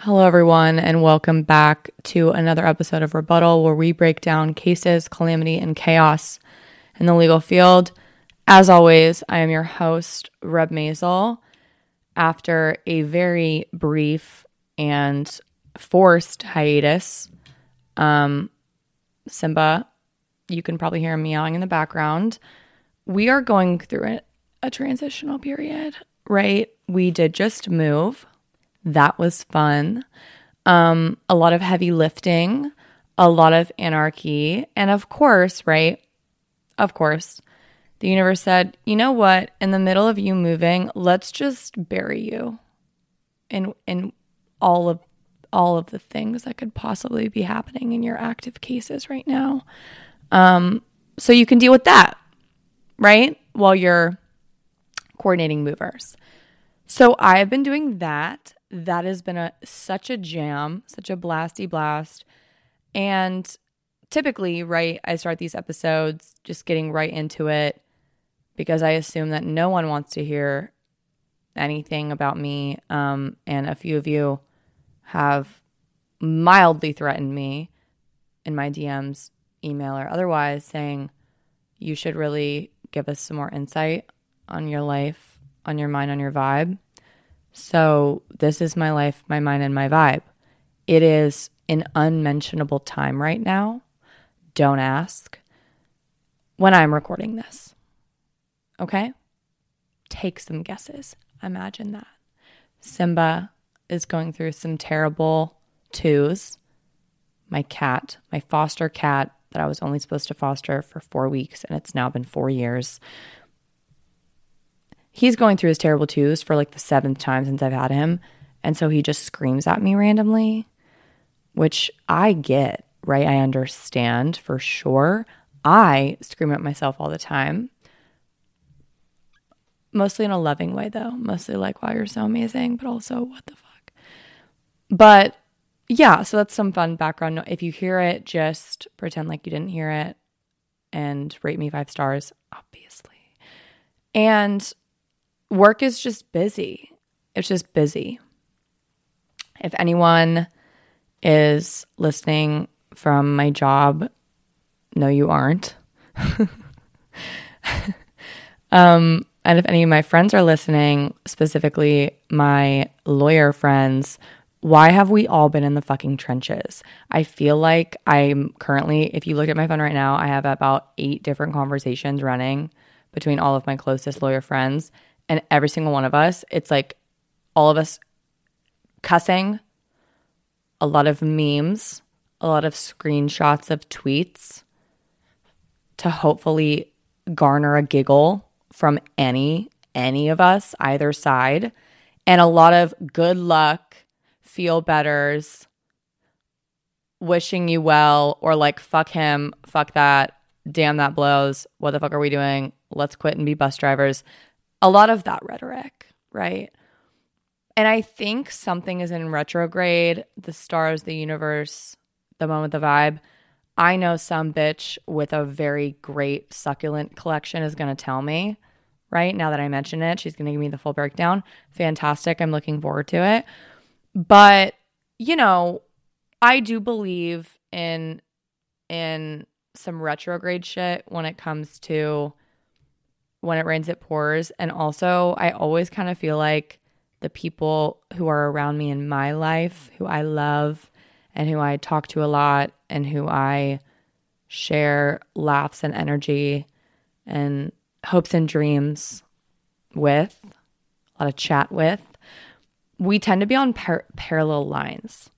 Hello, everyone, and welcome back to another episode of Rebuttal, where we break down cases, calamity, and chaos in the legal field. As always, I am your host, Reb Masel. After a very brief and forced hiatus, um, Simba, you can probably hear him meowing in the background. We are going through a, a transitional period, right? We did just move. That was fun. Um, a lot of heavy lifting, a lot of anarchy. And of course, right? Of course, the universe said, you know what? In the middle of you moving, let's just bury you in in all of all of the things that could possibly be happening in your active cases right now. Um, so you can deal with that, right? While you're coordinating movers. So I have been doing that that has been a such a jam, such a blasty blast. And typically, right, I start these episodes just getting right into it because I assume that no one wants to hear anything about me. Um, and a few of you have mildly threatened me in my DMs, email, or otherwise, saying you should really give us some more insight on your life, on your mind, on your vibe. So, this is my life, my mind, and my vibe. It is an unmentionable time right now. Don't ask when I'm recording this. Okay? Take some guesses. Imagine that. Simba is going through some terrible twos. My cat, my foster cat that I was only supposed to foster for four weeks, and it's now been four years, he's going through his terrible twos for like the seventh time since I've had him. And so he just screams at me randomly, which I get, right? I understand for sure. I scream at myself all the time. Mostly in a loving way, though. Mostly like, wow, you're so amazing, but also, what the fuck? But yeah, so that's some fun background. If you hear it, just pretend like you didn't hear it and rate me five stars, obviously. And work is just busy. It's just busy. If anyone is listening from my job, no, you aren't. um, and if any of my friends are listening, specifically my lawyer friends, why have we all been in the fucking trenches? I feel like I'm currently, if you look at my phone right now, I have about eight different conversations running between all of my closest lawyer friends and every single one of us, it's like all of us cussing, a lot of memes, a lot of screenshots of tweets to hopefully garner a giggle from any any of us either side and a lot of good luck, feel betters, wishing you well or like fuck him, fuck that, damn that blows. What the fuck are we doing? Let's quit and be bus drivers a lot of that rhetoric, right? And I think something is in retrograde, the stars, the universe, the moment, the vibe. I know some bitch with a very great succulent collection is going to tell me, right? Now that I mention it, she's going to give me the full breakdown. Fantastic. I'm looking forward to it. But, you know, I do believe in in some retrograde shit when it comes to when it rains, it pours. And also, I always kind of feel like the people who are around me in my life, who I love and who I talk to a lot and who I share laughs and energy and hopes and dreams with, a lot of chat with, we tend to be on par- parallel lines.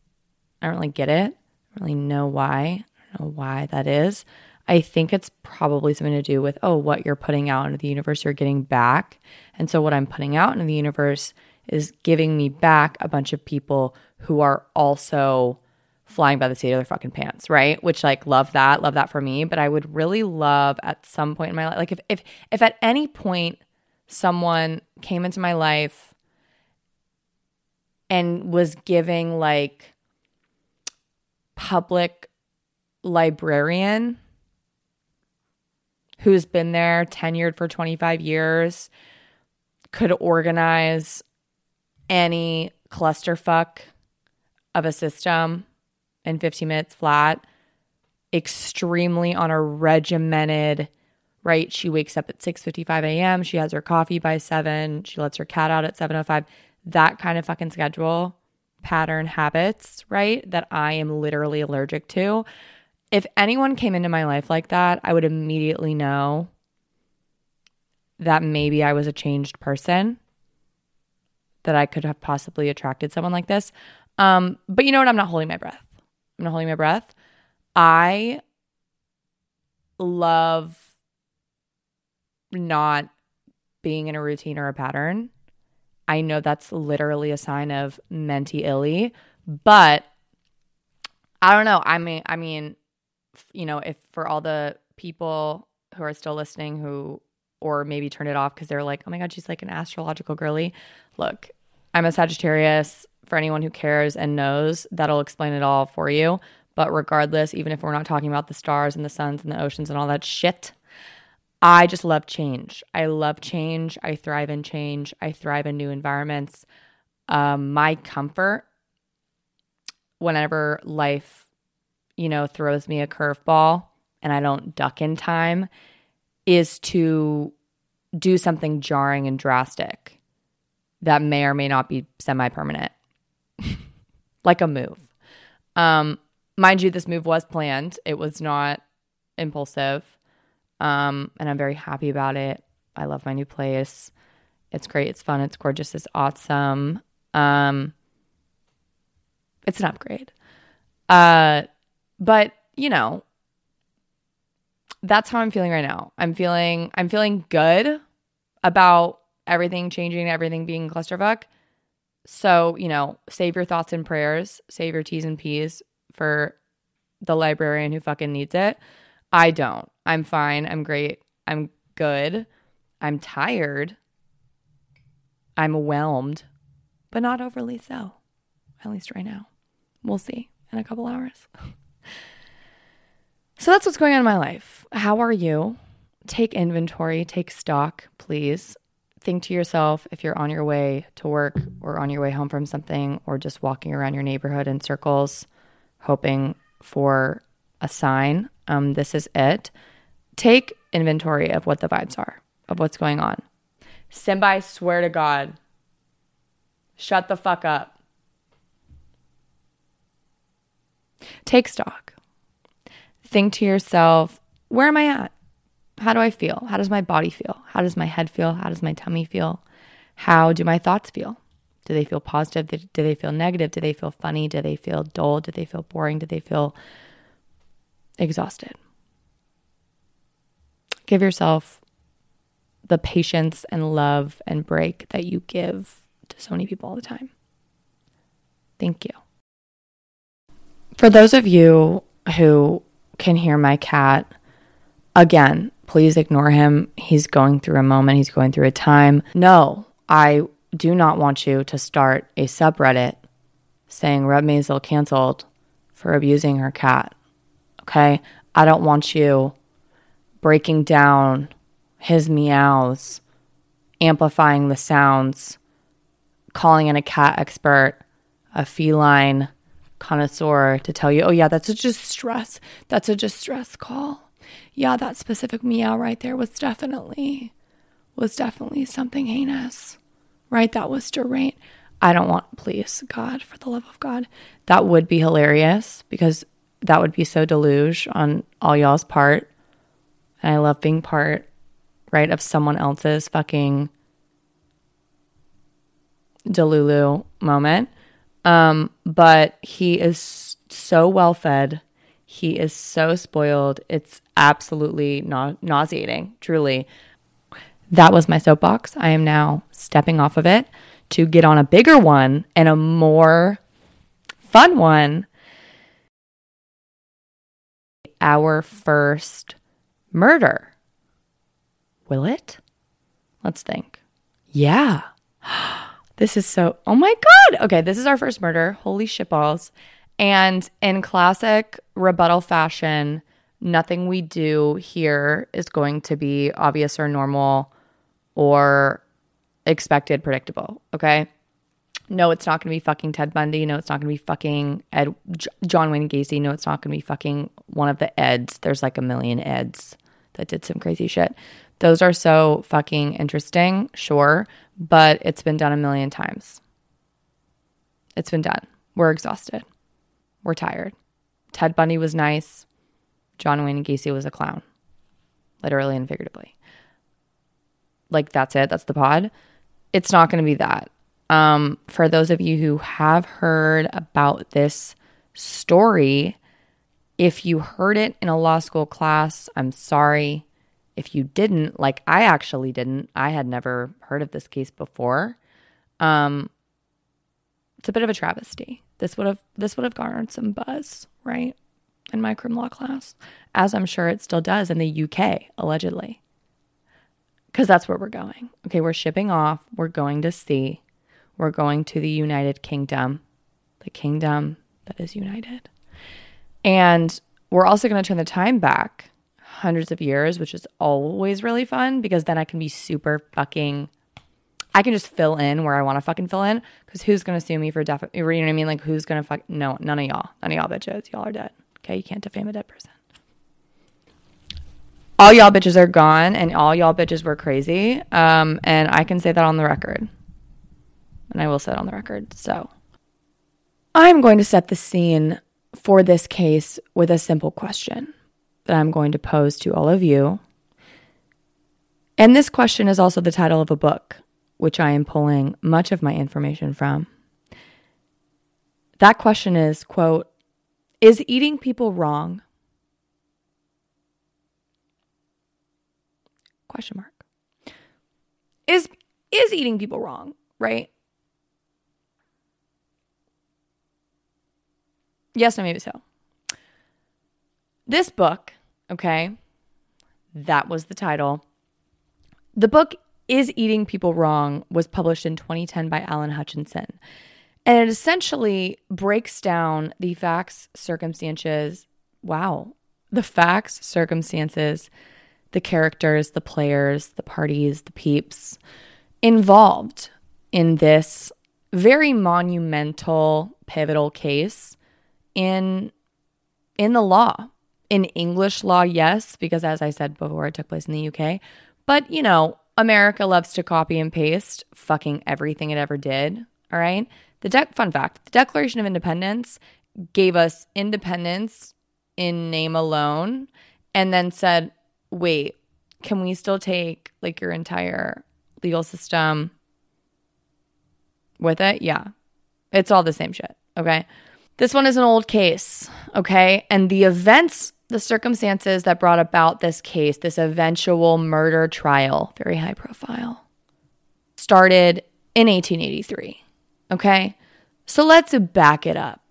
I don't really get it. I don't really know why. I don't know why that is. I think it's probably something to do with, oh, what you're putting out into the universe, you're getting back. And so, what I'm putting out into the universe is giving me back a bunch of people who are also flying by the seat of their fucking pants, right? Which like love that, love that for me. But I would really love at some point in my life, like if if if at any point someone came into my life and was giving like public librarian who's been there tenured for 25 years could organize any clusterfuck of a system in 15 minutes flat, extremely on a regimented, right? She wakes up at 6:55 a.m. She has her coffee by 7. She lets her cat out at 7:05. That kind of fucking schedule, pattern, habits, right? That I am literally allergic to. If anyone came into my life like that, I would immediately know that maybe I was a changed person, that I could have possibly attracted someone like this. Um, but you know what? I'm not holding my breath. I'm not holding my breath. I love not being in a routine or a pattern. I know that's literally a sign of menti illy, but I don't know. I mean, I mean, you know, if for all the people who are still listening who or maybe turn it off because they're like, oh my God, she's like an astrological girly. Look, I'm a Sagittarius for anyone who cares and knows, that'll explain it all for you. But regardless, even if we're not talking about the stars and the suns and the oceans and all that shit, I just love change. I love change. I thrive in change. I thrive in new environments. Um, my comfort whenever life, you know, throws me a curveball and I don't duck in time is to do something jarring and drastic that may or may not be semi permanent like a move. Um, mind you, this move was planned. It was not impulsive. Um, and I'm very happy about it. I love my new place. It's great. It's fun. It's gorgeous. It's awesome. Um, it's an upgrade. Uh, but you know, that's how I'm feeling right now. I'm feeling I'm feeling good about everything changing, everything being clusterfuck. So, you know, save your thoughts and prayers, save your T's and P's for the librarian who fucking needs it. I don't. I'm fine. I'm great. I'm good. I'm tired. I'm whelmed, but not overly so, at least right now. We'll see in a couple hours. so that's what's going on in my life. How are you? Take inventory, take stock, please. Think to yourself if you're on your way to work or on your way home from something or just walking around your neighborhood in circles hoping for a sign. Um, this is it. Take inventory of what the vibes are of what's going on. Simba i swear to god. Shut the fuck up. Take stock think to yourself where am i at how do I feel? How does my body feel? How does my head feel? How does my tummy feel? How do my thoughts feel? Do they feel positive? Do they feel negative? Do they feel funny? Do they feel dull? Do they feel boring? Do they feel exhausted? Give yourself the patience and love and break that you give to so many people all the time. Thank you. For those of you who can hear my cat, again, Please ignore him. He's going through a moment, he's going through a time. No, I do not want you to start a subreddit saying Reb Masel canceled for abusing her cat. Okay? I don't want you breaking down his meows, amplifying the sounds, calling in a cat expert, a feline connoisseur to tell you, oh, yeah, that's a distress. That's a distress call yeah, that specific meow right there was definitely was definitely something heinous. right? That was deranged. I don't want, please, God, for the love of God. That would be hilarious because that would be so deluge on all y'all's part. And I love being part, right, of someone else's fucking Delulu moment. Um, but he is so well fed. He is so spoiled. It's absolutely na- nauseating, truly. That was my soapbox. I am now stepping off of it to get on a bigger one and a more fun one. Our first murder. Will it? Let's think. Yeah. This is so, oh my God. Okay, this is our first murder. Holy shitballs. And in classic rebuttal fashion, nothing we do here is going to be obvious or normal or expected, predictable. Okay. No, it's not going to be fucking Ted Bundy. No, it's not going to be fucking Ed, J- John Wayne Gacy. No, it's not going to be fucking one of the Eds. There's like a million Eds that did some crazy shit. Those are so fucking interesting, sure, but it's been done a million times. It's been done. We're exhausted. We're tired. Ted Bundy was nice. John Wayne Gacy was a clown, literally and figuratively. Like, that's it. That's the pod. It's not going to be that. Um, for those of you who have heard about this story, if you heard it in a law school class, I'm sorry. If you didn't, like I actually didn't, I had never heard of this case before. Um, it's a bit of a travesty. This would have this would have garnered some buzz, right, in my crim law class, as I'm sure it still does in the UK, allegedly. Because that's where we're going. Okay, we're shipping off. We're going to sea. We're going to the United Kingdom, the kingdom that is united. And we're also going to turn the time back hundreds of years, which is always really fun because then I can be super fucking. I can just fill in where I want to fucking fill in because who's gonna sue me for def? You know what I mean? Like who's gonna fuck? No, none of y'all. None of y'all bitches. Y'all are dead. Okay, you can't defame a dead person. All y'all bitches are gone, and all y'all bitches were crazy. Um, and I can say that on the record, and I will say it on the record. So, I'm going to set the scene for this case with a simple question that I'm going to pose to all of you. And this question is also the title of a book, which I am pulling much of my information from. That question is, quote, is eating people wrong? Question mark. Is is eating people wrong, right? Yes, no, maybe so. This book Okay. That was the title. The book Is Eating People Wrong was published in 2010 by Allan Hutchinson. And it essentially breaks down the facts, circumstances. Wow. The facts, circumstances, the characters, the players, the parties, the peeps involved in this very monumental, pivotal case in in the law in English law, yes, because as I said before, it took place in the UK. But, you know, America loves to copy and paste fucking everything it ever did. All right. The de- fun fact the Declaration of Independence gave us independence in name alone and then said, wait, can we still take like your entire legal system with it? Yeah. It's all the same shit. Okay. This one is an old case. Okay. And the events the circumstances that brought about this case, this eventual murder trial, very high profile, started in 1883. Okay? So let's back it up.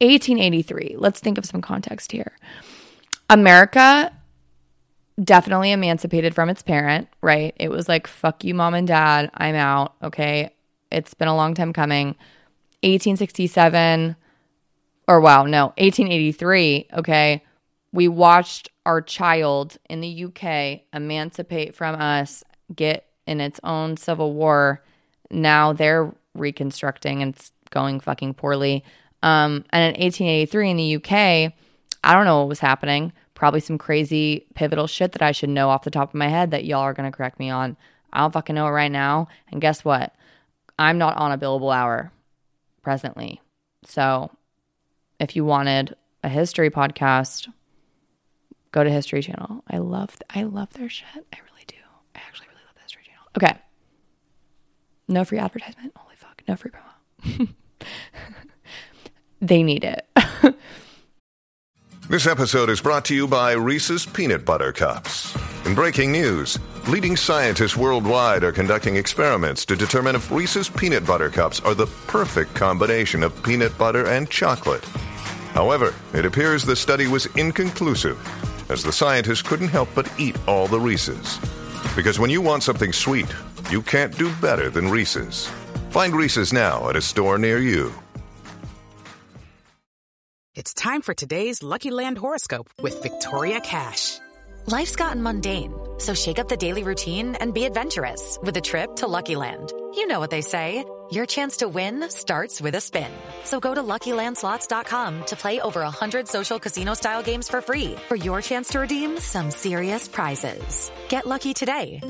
1883. Let's think of some context here. America definitely emancipated from its parent, right? It was like, fuck you, mom and dad. I'm out. Okay. It's been a long time coming. 1867, or wow, no, 1883. Okay we watched our child in the UK emancipate from us, get in its own civil war. Now they're reconstructing and it's going fucking poorly. Um, and in 1883 in the UK, I don't know what was happening. Probably some crazy pivotal shit that I should know off the top of my head that y'all are going to correct me on. I don't fucking know it right now. And guess what? I'm not on a billable hour presently. So if you wanted a history podcast, go to History Channel. I love I love their shit. I really do. I actually really love the History Channel. Okay. No free advertisement. Holy fuck. No free promo. they need it. This episode is brought to you by Reese's Peanut Butter Cups. In breaking news, leading scientists worldwide are conducting experiments to determine if Reese's Peanut Butter Cups are the perfect combination of peanut butter and chocolate. However, it appears the study was inconclusive, as the scientists couldn't help but eat all the Reese's. Because when you want something sweet, you can't do better than Reese's. Find Reese's now at a store near you. It's time for today's Lucky Land horoscope with Victoria Cash. Life's gotten mundane, so shake up the daily routine and be adventurous with a trip to Lucky Land. You know what they say. Your chance to win starts with a spin. So go to LuckyLandSlots.com to play over 100 social casino-style games for free for your chance to redeem some serious prizes. Get lucky today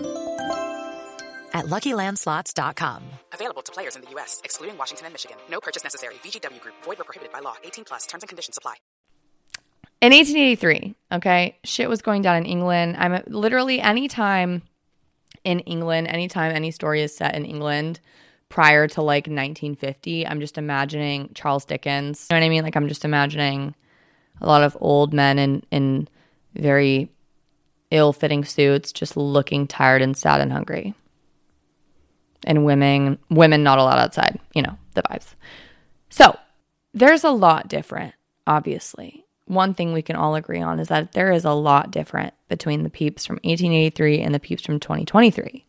at LuckyLandSlots.com. Available to players in the U.S., excluding Washington and Michigan. No purchase necessary. VGW Group. Void or prohibited by law. 18 plus. Terms and conditions apply. in 1883, okay, shit was going down in England. I'm literally anytime in England, anytime any story is set in England prior to like 1950, I'm just imagining Charles Dickens. You know what I mean? Like I'm just imagining a lot of old men in in very ill-fitting suits just looking tired and sad and hungry. And women women not allowed outside, you know, the vibes. So, there's a lot different, obviously. One thing we can all agree on is that there is a lot different between the peeps from 1883 and the peeps from 2023.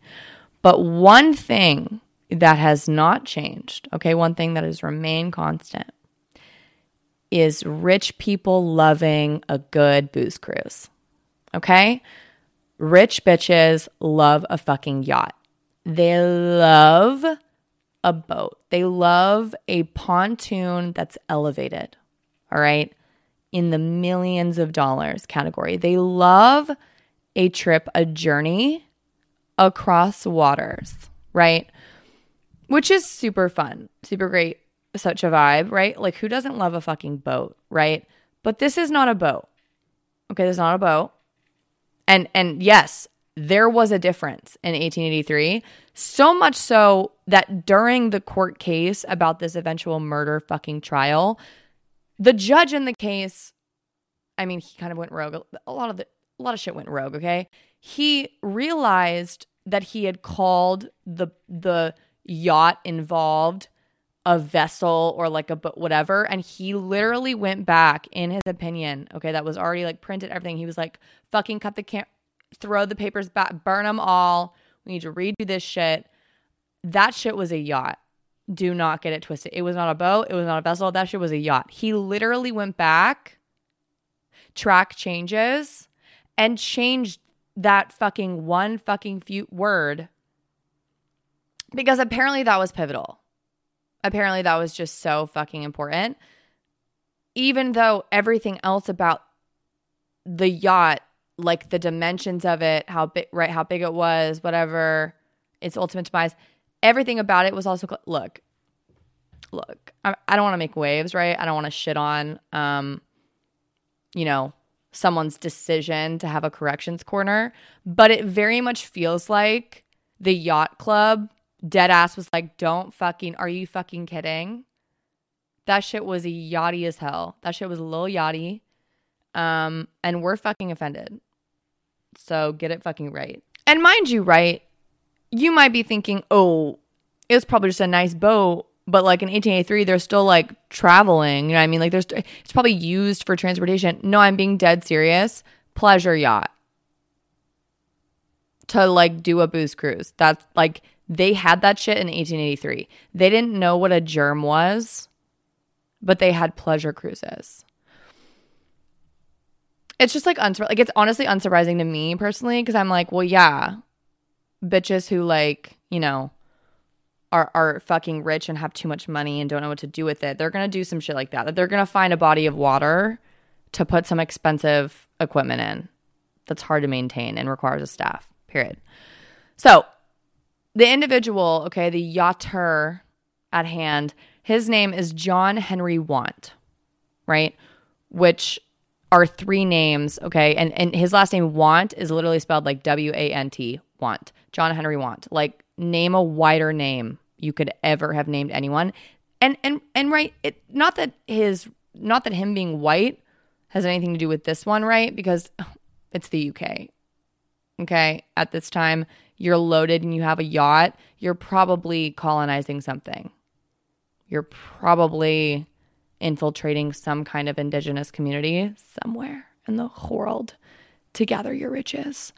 But one thing that has not changed, okay, one thing that has remained constant is rich people loving a good booze cruise. Okay? Rich bitches love a fucking yacht. They love a boat. They love a pontoon that's elevated. All right? In the millions of dollars category. They love a trip, a journey across waters, right? Which is super fun, super great, such a vibe, right? Like, who doesn't love a fucking boat, right? But this is not a boat. Okay, this is not a boat. And and yes, there was a difference in 1883, so much so that during the court case about this eventual murder fucking trial, the judge in the case, I mean, he kind of went rogue. A lot of the a lot of shit went rogue, okay? He realized that he had called the the yacht involved a vessel or like a but whatever. And he literally went back in his opinion okay that was already like printed everything. He was like fucking cut the cam throw the papers back burn them all. We need to redo this shit. That shit was a yacht. Do not get it twisted. It was not a boat. It was not a vessel. That shit was a yacht. He literally went back track changes and changed that fucking one fucking few word because apparently that was pivotal. Apparently that was just so fucking important. Even though everything else about the yacht, like the dimensions of it, how big, right, how big it was, whatever, its ultimate demise, everything about it was also look, look. I, I don't want to make waves, right? I don't want to shit on, um, you know, someone's decision to have a corrections corner, but it very much feels like the yacht club dead ass was like, don't fucking, are you fucking kidding? That shit was a yachty as hell. That shit was a little yachty. Um, and we're fucking offended. So get it fucking right. And mind you, right, you might be thinking, oh, it was probably just a nice boat. But like in 1883, they're still like traveling. You know what I mean? Like there's, it's probably used for transportation. No, I'm being dead serious. Pleasure yacht to like do a booze cruise. That's like they had that shit in 1883. They didn't know what a germ was, but they had pleasure cruises. It's just like unsur- like it's honestly unsurprising to me personally because I'm like, well, yeah, bitches who like you know are are fucking rich and have too much money and don't know what to do with it. They're gonna do some shit like that. They're gonna find a body of water to put some expensive equipment in that's hard to maintain and requires a staff. Period. So the individual, okay, the yachter at hand, his name is John Henry Want, right? Which are three names, okay? And and his last name Want is literally spelled like W A N T, Want. John Henry Want. Like name a wider name you could ever have named anyone. And and and right, it not that his not that him being white has anything to do with this one, right? Because oh, it's the UK. Okay? At this time, you're loaded and you have a yacht, you're probably colonizing something. You're probably infiltrating some kind of indigenous community somewhere in the world to gather your riches.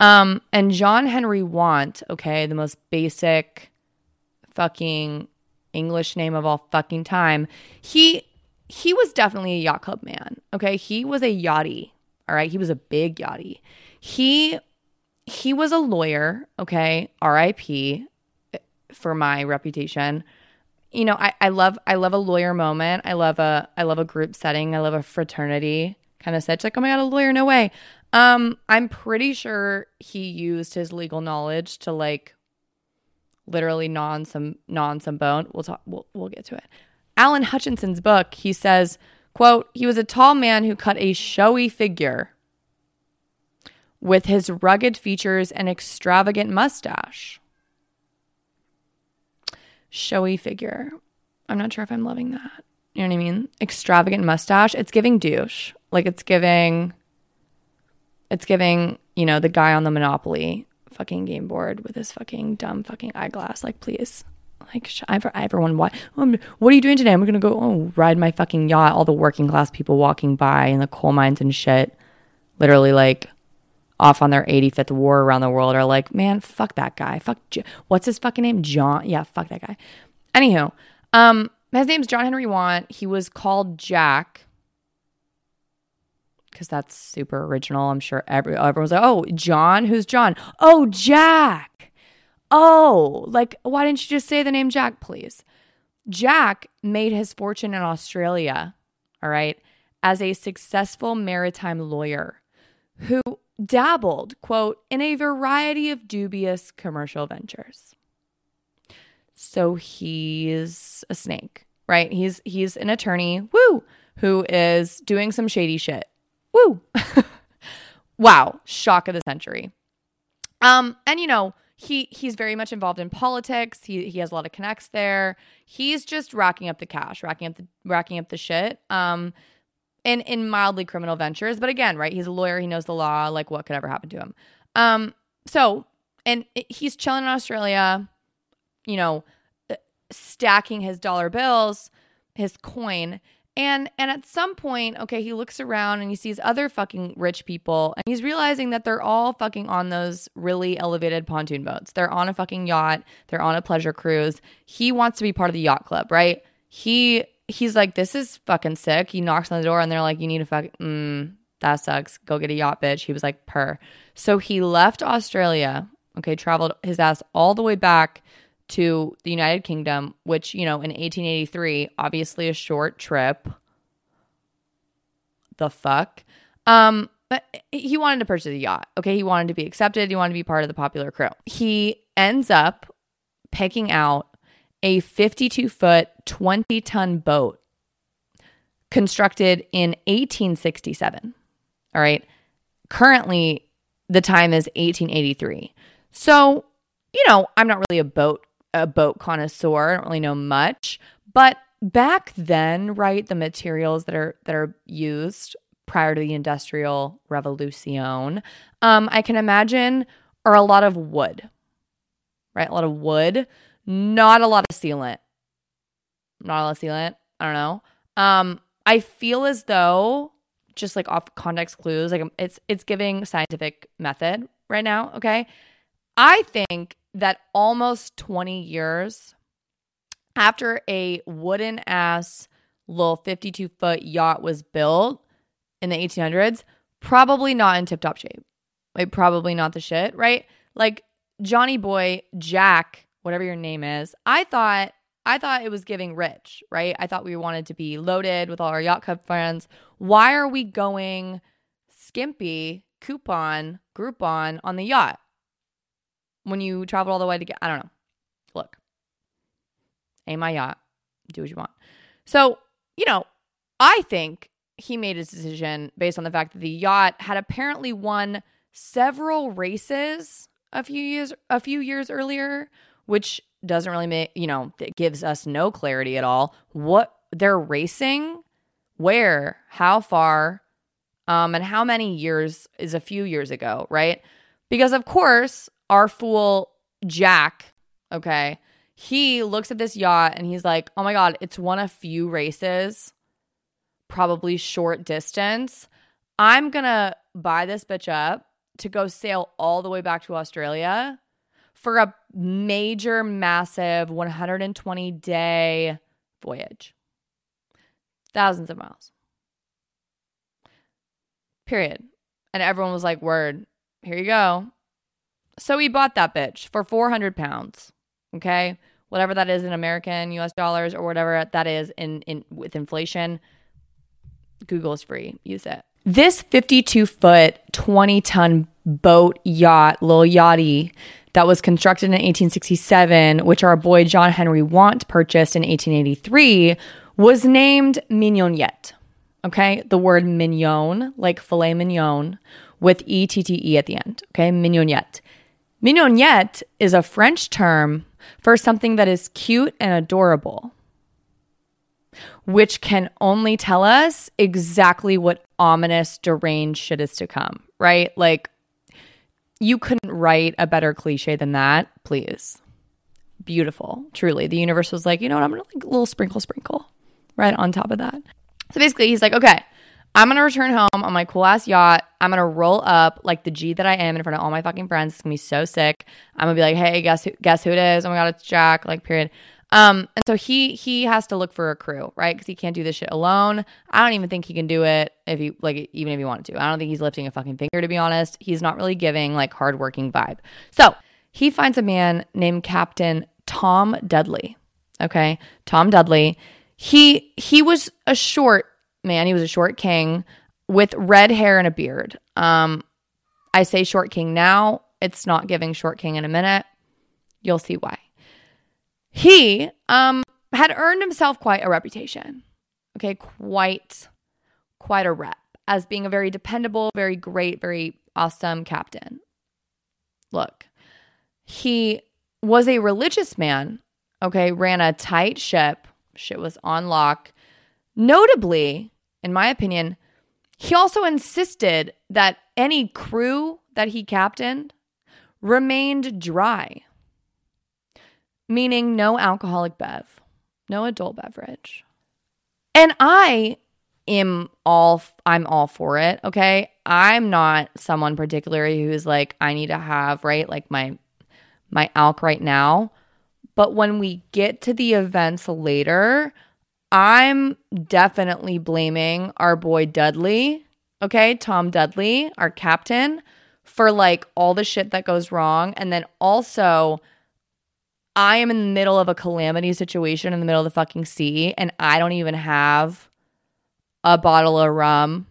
Um, and John Henry Want, okay, the most basic fucking English name of all fucking time, he he was definitely a yacht club man. Okay. He was a yachty. All right. He was a big yachty. He he was a lawyer, okay, RIP for my reputation. You know, I, I love I love a lawyer moment. I love a I love a group setting. I love a fraternity kind of set. Like, oh my god, a lawyer, no way. Um, I'm pretty sure he used his legal knowledge to like literally gnaw on some gnaw on some bone. We'll talk we'll we'll get to it. Allan Hutchinson's book, he says, quote, he was a tall man who cut a showy figure with his rugged features and extravagant mustache. Showy figure. I'm not sure if I'm loving that. You know what I mean? Extravagant mustache. It's giving douche. Like it's giving it's giving, you know, the guy on the Monopoly fucking game board with his fucking dumb fucking eyeglass. Like, please. Like, I, everyone, what, um, what are you doing today? I'm to go oh, ride my fucking yacht. All the working class people walking by in the coal mines and shit. Literally, like, off on their 85th war around the world are like, man, fuck that guy. Fuck, J- what's his fucking name? John. Yeah, fuck that guy. Anywho, um, his name's John Henry Want. He was called Jack because that's super original. I'm sure every, everyone's like, oh, John? Who's John? Oh, Jack. Oh, like, why didn't you just say the name Jack, please? Jack made his fortune in Australia, all right, as a successful maritime lawyer who dabbled, quote, in a variety of dubious commercial ventures. So he's a snake, right? He's he's an attorney, woo, who is doing some shady shit. Woo. wow, shock of the century. Um and you know, he he's very much involved in politics. He he has a lot of connects there. He's just racking up the cash, racking up the racking up the shit. Um in in mildly criminal ventures. But again, right, he's a lawyer, he knows the law, like what could ever happen to him. Um, so and he's chilling in Australia, you know, uh, stacking his dollar bills, his coin. And and at some point, okay, he looks around and he sees other fucking rich people and he's realizing that they're all fucking on those really elevated pontoon boats. They're on a fucking yacht, they're on a pleasure cruise. He wants to be part of the yacht club, right? He he's like, this is fucking sick. He knocks on the door and they're like, you need to fuck, mm, that sucks. Go get a yacht, bitch. He was like, per. So he left Australia, okay, traveled his ass all the way back to the United Kingdom, which, you know, in 1883, obviously a short trip. The fuck? Um, but he wanted to purchase a yacht. Okay, he wanted to be accepted. He wanted to be part of the popular crew. He ends up picking out a 52 foot, 20 ton boat constructed in 1867. All right. Currently, the time is 1883. So, you know, I'm not really a boat a boat connoisseur. I don't really know much, but back then, right, the materials that are that are used prior to the industrial revolution, um, I can imagine are a lot of wood. Right? A lot of wood not a lot of sealant. Not a lot of sealant. I don't know. Um, I feel as though just like off context clues, like it's it's giving scientific method right now. Okay. I think that almost 20 years after a wooden ass little 52 foot yacht was built in the 1800s, probably not in tip top shape. Like, probably not the shit, right? Like, Johnny Boy Jack whatever your name is. I thought I thought it was giving rich, right? I thought we wanted to be loaded with all our yacht club friends. Why are we going skimpy, coupon, Groupon on the yacht? when you traveled all the way to get, I don't know. Look, ain't my yacht. Do what you want. So, you know, I think he made his decision based on the fact that the yacht had apparently won several races a few years a few years earlier, which doesn't really make, you know, it gives us no clarity at all. What they're racing, where, how far, um, and how many years is a few years ago, right? Because of course, our fool Jack, okay, he looks at this yacht and he's like, oh my God, it's won a few races, probably short distance. I'm gonna buy this bitch up to go sail all the way back to Australia for a major, massive 120 day voyage. Thousands of miles. Period. And everyone was like, word, here you go. So he bought that bitch for 400 pounds. Okay. Whatever that is in American US dollars or whatever that is in, in with inflation. Google is free. Use it. This 52 foot, 20 ton boat yacht, little yachty, that was constructed in 1867, which our boy John Henry Want purchased in 1883, was named Mignonette. Okay, the word mignon, like filet mignon, with E T T E at the end. Okay, mignonette. Mignonette is a French term for something that is cute and adorable, which can only tell us exactly what ominous, deranged shit is to come, right? Like, you couldn't write a better cliche than that, please. Beautiful, truly. The universe was like, you know what? I'm gonna like little sprinkle, sprinkle right on top of that. So basically, he's like, okay, I'm gonna return home on my cool ass yacht. I'm gonna roll up like the G that I am in front of all my fucking friends. It's gonna be so sick. I'm gonna be like, hey, guess who? Guess who it is? Oh my god, it's Jack. Like, period. Um, and so he he has to look for a crew, right? Because he can't do this shit alone. I don't even think he can do it if he like even if he wanted to. I don't think he's lifting a fucking finger to be honest. He's not really giving like hardworking vibe. So he finds a man named Captain Tom Dudley. Okay, Tom Dudley. He he was a short man. He was a short king with red hair and a beard. Um, I say short king now. It's not giving short king in a minute. You'll see why. He um had earned himself quite a reputation. Okay, quite quite a rep as being a very dependable, very great, very awesome captain. Look, he was a religious man, okay, ran a tight ship, shit was on lock. Notably, in my opinion, he also insisted that any crew that he captained remained dry, meaning no alcoholic bev, no adult beverage. And I am all I'm all for it, okay? I'm not someone particularly who's like I need to have, right? Like my my alk right now. But when we get to the events later, I'm definitely blaming our boy Dudley, okay? Tom Dudley, our captain, for like all the shit that goes wrong. And then also, I am in the middle of a calamity situation in the middle of the fucking sea, and I don't even have a bottle of rum,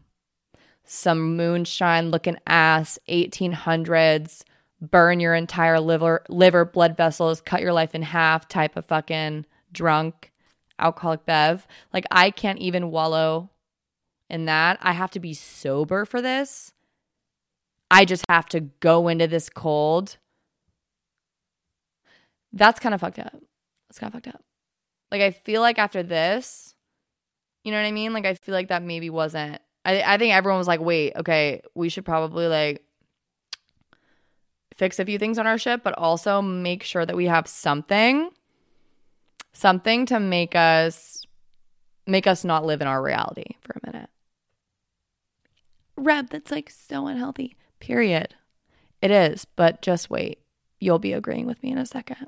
some moonshine looking ass, 1800s, burn your entire liver, liver, blood vessels, cut your life in half type of fucking drunk alcoholic bev. Like I can't even wallow in that. I have to be sober for this. I just have to go into this cold. That's kind of fucked up. That's kind of fucked up. Like I feel like after this, you know what I mean? Like I feel like that maybe wasn't I I think everyone was like, "Wait, okay, we should probably like fix a few things on our ship, but also make sure that we have something something to make us make us not live in our reality for a minute. Reb, that's like so unhealthy. Period. It is, but just wait. You'll be agreeing with me in a second.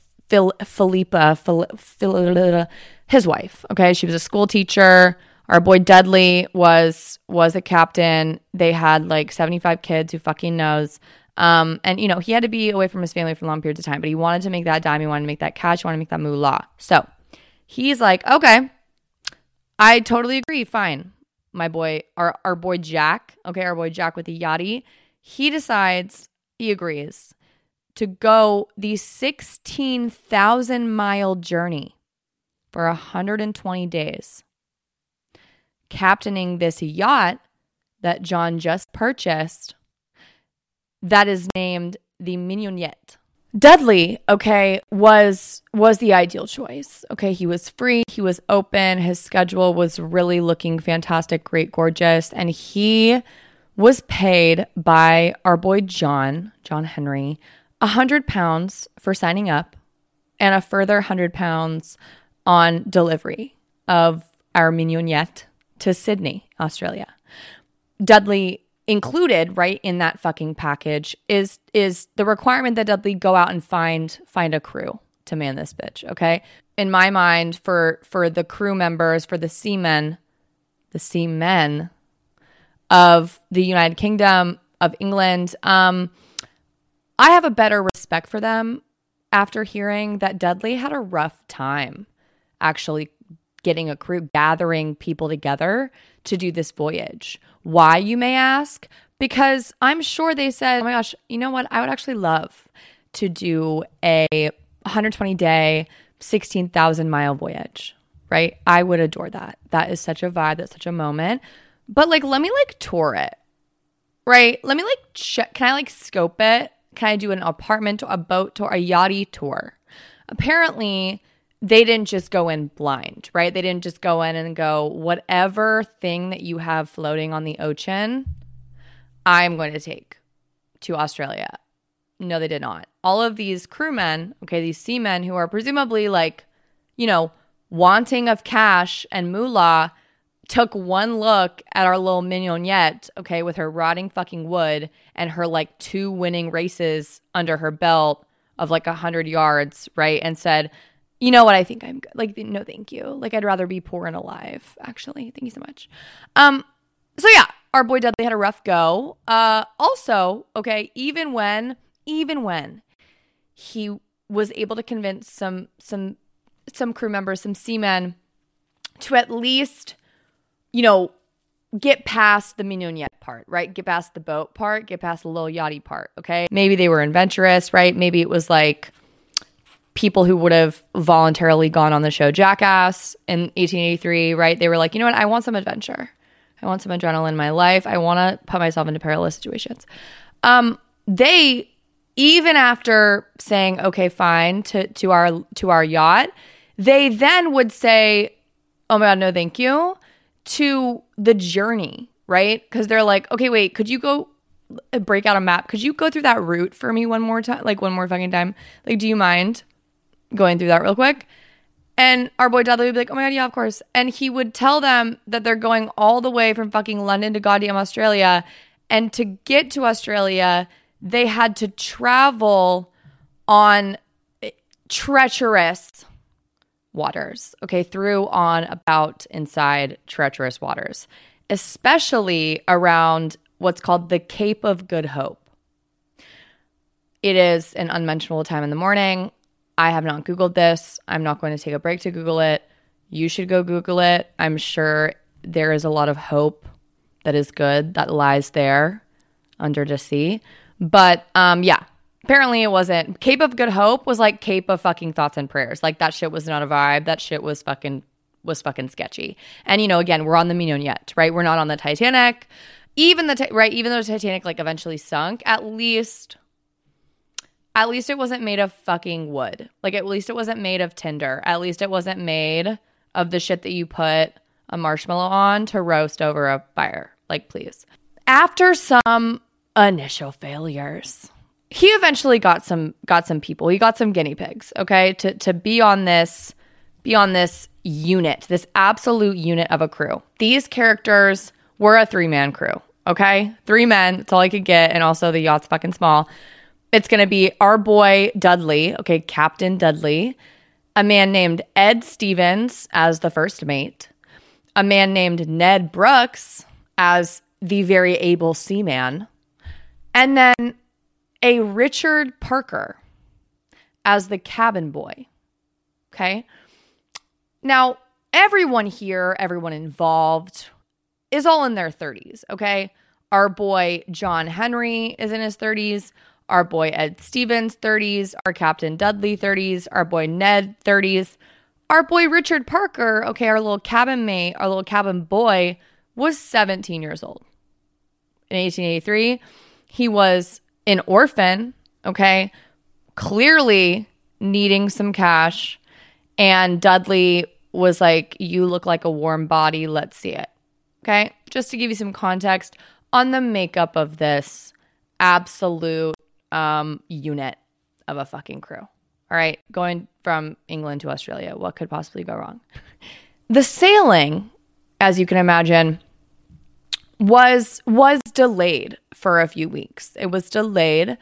Phil- Phil- Philippa, Phil- Phil- his wife. Okay. She was a school teacher. Our boy Dudley was was a captain. They had like 75 kids. Who fucking knows? Um, and you know, he had to be away from his family for long periods of time, but he wanted to make that dime. He wanted to make that cash. He wanted to make that moolah. So he's like, okay, I totally agree. Fine. My boy, our, our boy Jack, okay, our boy Jack with the yachty, he decides, he agrees to go the 16,000 mile journey for 120 days, captaining this yacht that John just purchased that is named the Mignonette. Dudley, okay, was was the ideal choice. Okay, he was free, he was open, his schedule was really looking fantastic, great, gorgeous, and he was paid by our boy John, John Henry, a hundred pounds for signing up, and a further hundred pounds on delivery of our mignonette to Sydney, Australia. Dudley included right in that fucking package is is the requirement that Dudley go out and find find a crew to man this bitch, okay? In my mind for for the crew members, for the seamen, the seamen of the United Kingdom, of England, um I have a better respect for them after hearing that Dudley had a rough time actually getting a crew, gathering people together to do this voyage. Why, you may ask? Because I'm sure they said, oh my gosh, you know what? I would actually love to do a 120 day, 16,000 mile voyage, right? I would adore that. That is such a vibe. That's such a moment. But like, let me like tour it, right? Let me like check. Can I like scope it? Can I do an apartment, a boat tour, a yachty tour? Apparently, they didn't just go in blind, right? They didn't just go in and go, whatever thing that you have floating on the ocean, I'm going to take to Australia. No, they did not. All of these crewmen, okay, these seamen who are presumably like, you know, wanting of cash and moolah, took one look at our little mignonette, okay, with her rotting fucking wood and her like two winning races under her belt of like a hundred yards, right? And said, you know what? I think I'm good. Like, no, thank you. Like, I'd rather be poor and alive, actually. Thank you so much. Um, so yeah, our boy Dudley had a rough go. Uh, also, okay, even when, even when he was able to convince some, some, some crew members, some seamen to at least, you know, get past the mignonette part, right? Get past the boat part, get past the little yachty part, okay? Maybe they were adventurous, right? Maybe it was like, people who would have voluntarily gone on the show Jackass in 1883, right? They were like, you know what? I want some adventure. I want some adrenaline in my life. I want to put myself into perilous situations. Um, they even after saying okay, fine to to our to our yacht, they then would say, "Oh my god, no, thank you," to the journey, right? Because they're like, "Okay, wait, could you go uh, break out a map? Could you go through that route for me one more time? Like one more fucking time? Like, do you mind?" going through that real quick. And our boy Dudley would be like, oh my God, yeah, of course. And he would tell them that they're going all the way from fucking London to goddamn Australia. And to get to Australia, they had to travel on eh, treacherous waters, okay, through, on, about, inside treacherous waters, especially around what's called the Cape of Good Hope. It is an unmentionable time in the morning. I have not Googled this. I'm not going to take a break to Google it. You should go Google it. I'm sure there is a lot of hope that is good that lies there under the sea. But um, yeah, apparently it wasn't. Cape of Good Hope was like Cape of fucking thoughts and prayers. Like that shit was not a vibe. That shit was fucking was fucking sketchy. And you know, again, we're on the Mignonette, right? We're not on the Titanic. Even the right, even though the Titanic like eventually sunk, at least at least it wasn't made of fucking wood. Like at least it wasn't made of tinder. At least it wasn't made of the shit that you put a marshmallow on to roast over a fire. Like please. After some initial failures, he eventually got some got some people. He got some guinea pigs, okay? To to be on this be on this unit, this absolute unit of a crew. These characters were a three-man crew, okay? Three men, that's all I could get and also the yacht's fucking small. It's to be our boy Dudley, okay, Captain Dudley, a man named Ed Stephens as the first mate, a man named Ned Brooks as the very able seaman, and then a Richard Parker as the cabin boy. Okay. Now, everyone here, everyone involved is all in their 30s. Okay. Our boy John Henry is in his 30s. Our boy Ed Stephens, 30s. Our Captain Dudley, 30s. Our boy Ned, 30s. Our boy Richard Parker, okay, our little cabin mate, our little cabin boy, was 17 years old. In 1883, he was an orphan, okay, clearly needing some cash. And Dudley was like, You look like a warm body. Let's see it. Okay. Just to give you some context on the makeup of this absolute um, unit of a fucking crew. All right. Going from England to Australia. What could possibly go wrong? the sailing, as you can imagine, was was delayed for a few weeks. It was delayed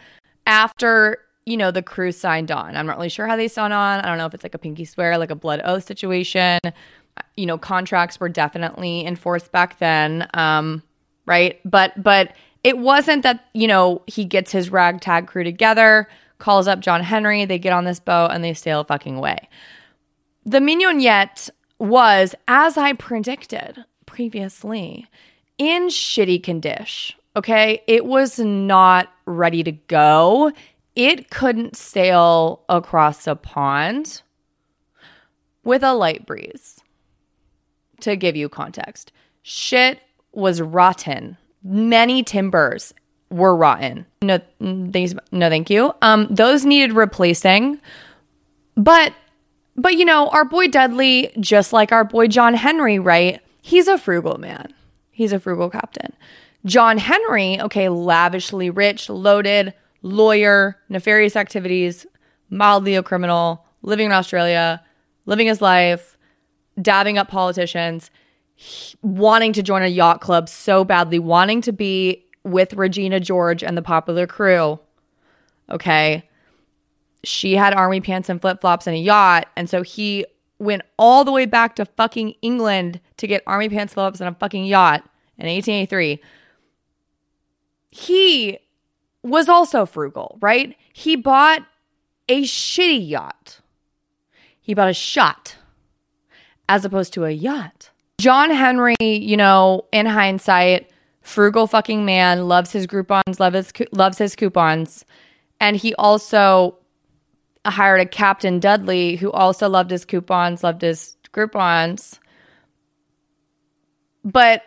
after, you know, the crew signed on. I'm not really sure how they signed on. I don't know if it's like a pinky swear, like a blood oath situation. You know, contracts were definitely enforced back then. Um, right? But but it wasn't that, you know, he gets his ragtag crew together, calls up John Henry, they get on this boat and they sail fucking away. The Mignonette was, as I predicted previously, in shitty condition. Okay. It was not ready to go. It couldn't sail across a pond with a light breeze. To give you context, shit was rotten. Many timbers were rotten. No, thanks, no, thank you. Um, those needed replacing, but, but you know, our boy Dudley, just like our boy John Henry, right? He's a frugal man. He's a frugal captain. John Henry, okay, lavishly rich, loaded, lawyer, nefarious activities, mildly a criminal, living in Australia, living his life, dabbing up politicians, wanting to join a yacht club so badly, wanting to be with Regina George and the popular crew. Okay. She had army pants and flip flops and a yacht. And so he went all the way back to fucking England to get army pants, flip flops, and a fucking yacht in 1883. He was also frugal, right? He bought a shitty yacht. He bought a shot as opposed to a yacht. John Henry, you know, in hindsight, frugal fucking man, loves his Groupons, loves his, loves his coupons. And he also hired a Captain Dudley who also loved his coupons, loved his Groupons. But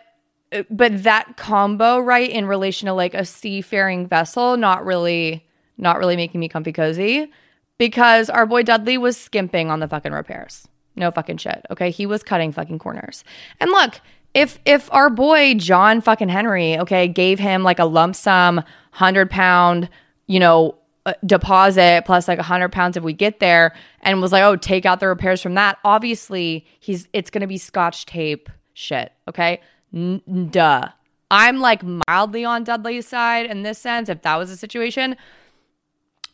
but that combo, right, in relation to like a seafaring vessel, not really, not really making me comfy cozy because our boy Dudley was skimping on the fucking repairs. No fucking shit. Okay. He was cutting fucking corners. And look, if if our boy John fucking Henry, okay, gave him like a lump sum hundred pound, you know, uh, deposit plus like a hundred pounds if we get there, and was like, oh, take out the repairs from that. Obviously, he's it's gonna be scotch tape shit. Okay. N- duh. I'm like mildly on Dudley's side in this sense, if that was a situation.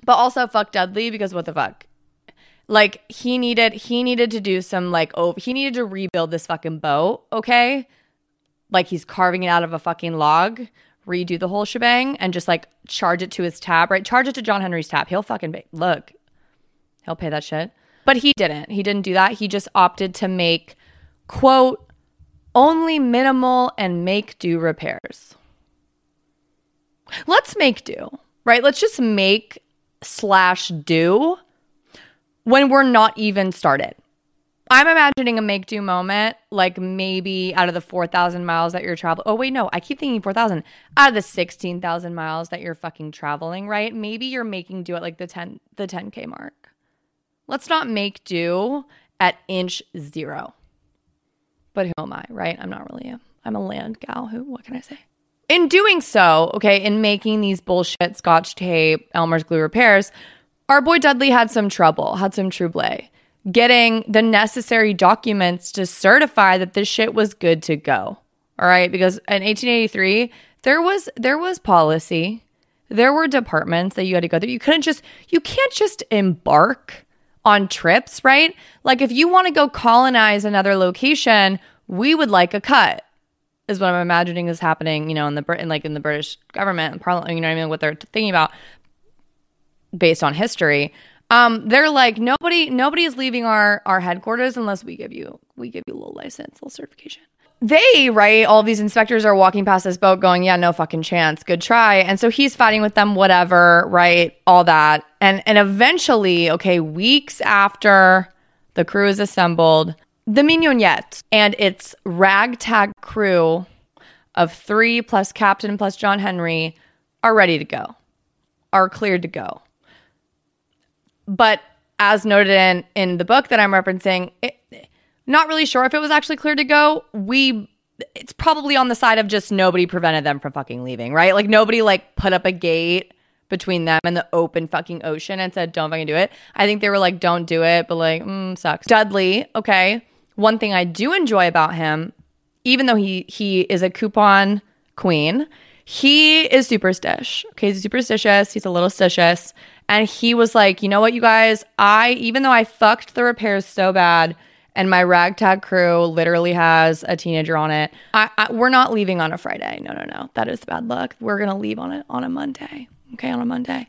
But also fuck Dudley because what the fuck? Like he needed he needed to do some like oh he needed to rebuild this fucking boat, okay? Like he's carving it out of a fucking log, redo the whole shebang and just like charge it to his tab, right? Charge it to John Henry's tab. He'll fucking pay. look. He'll pay that shit. But he didn't. He didn't do that. He just opted to make quote only minimal and make do repairs. Let's make do, right? Let's just make slash do when we're not even started. I'm imagining a make do moment, like maybe out of the 4,000 miles that you're traveling. Oh, wait, no, I keep thinking 4,000. Out of the 16,000 miles that you're fucking traveling, right? Maybe you're making do at like the 10, the 10K mark. Let's not make do at inch zero. But who am I, right? I'm not really a, I'm a land gal. Who, what can I say? In doing so, okay, in making these bullshit scotch tape, Elmer's glue repairs, our boy Dudley had some trouble, had some trouble getting the necessary documents to certify that this shit was good to go. All right, because in 1883 there was there was policy. There were departments that you had to go through. You couldn't just you can't just embark on trips, right? Like if you want to go colonize another location, we would like a cut. Is what I'm imagining is happening, you know, in the Britain, like in the British government and parliament, you know what I mean, what they're thinking about based on history. Um, they're like nobody nobody is leaving our our headquarters unless we give you we give you a little license, a little certification. They, right, all these inspectors are walking past this boat going, Yeah, no fucking chance. Good try. And so he's fighting with them, whatever, right? All that. And and eventually, okay, weeks after the crew is assembled, the Mignonette and its ragtag crew of three plus captain plus John Henry are ready to go, are cleared to go. But as noted in in the book that I'm referencing, it, not really sure if it was actually clear to go. We it's probably on the side of just nobody prevented them from fucking leaving, right? Like nobody like put up a gate between them and the open fucking ocean and said, don't fucking do it. I think they were like, don't do it, but like, mm, sucks. Dudley, okay. One thing I do enjoy about him, even though he he is a coupon queen, he is superstitious. Okay, he's superstitious. He's a little stitious. And he was like, you know what, you guys, I, even though I fucked the repairs so bad and my ragtag crew literally has a teenager on it, I, I, we're not leaving on a Friday. No, no, no. That is bad luck. We're to leave on it on a Monday. Okay, on a Monday.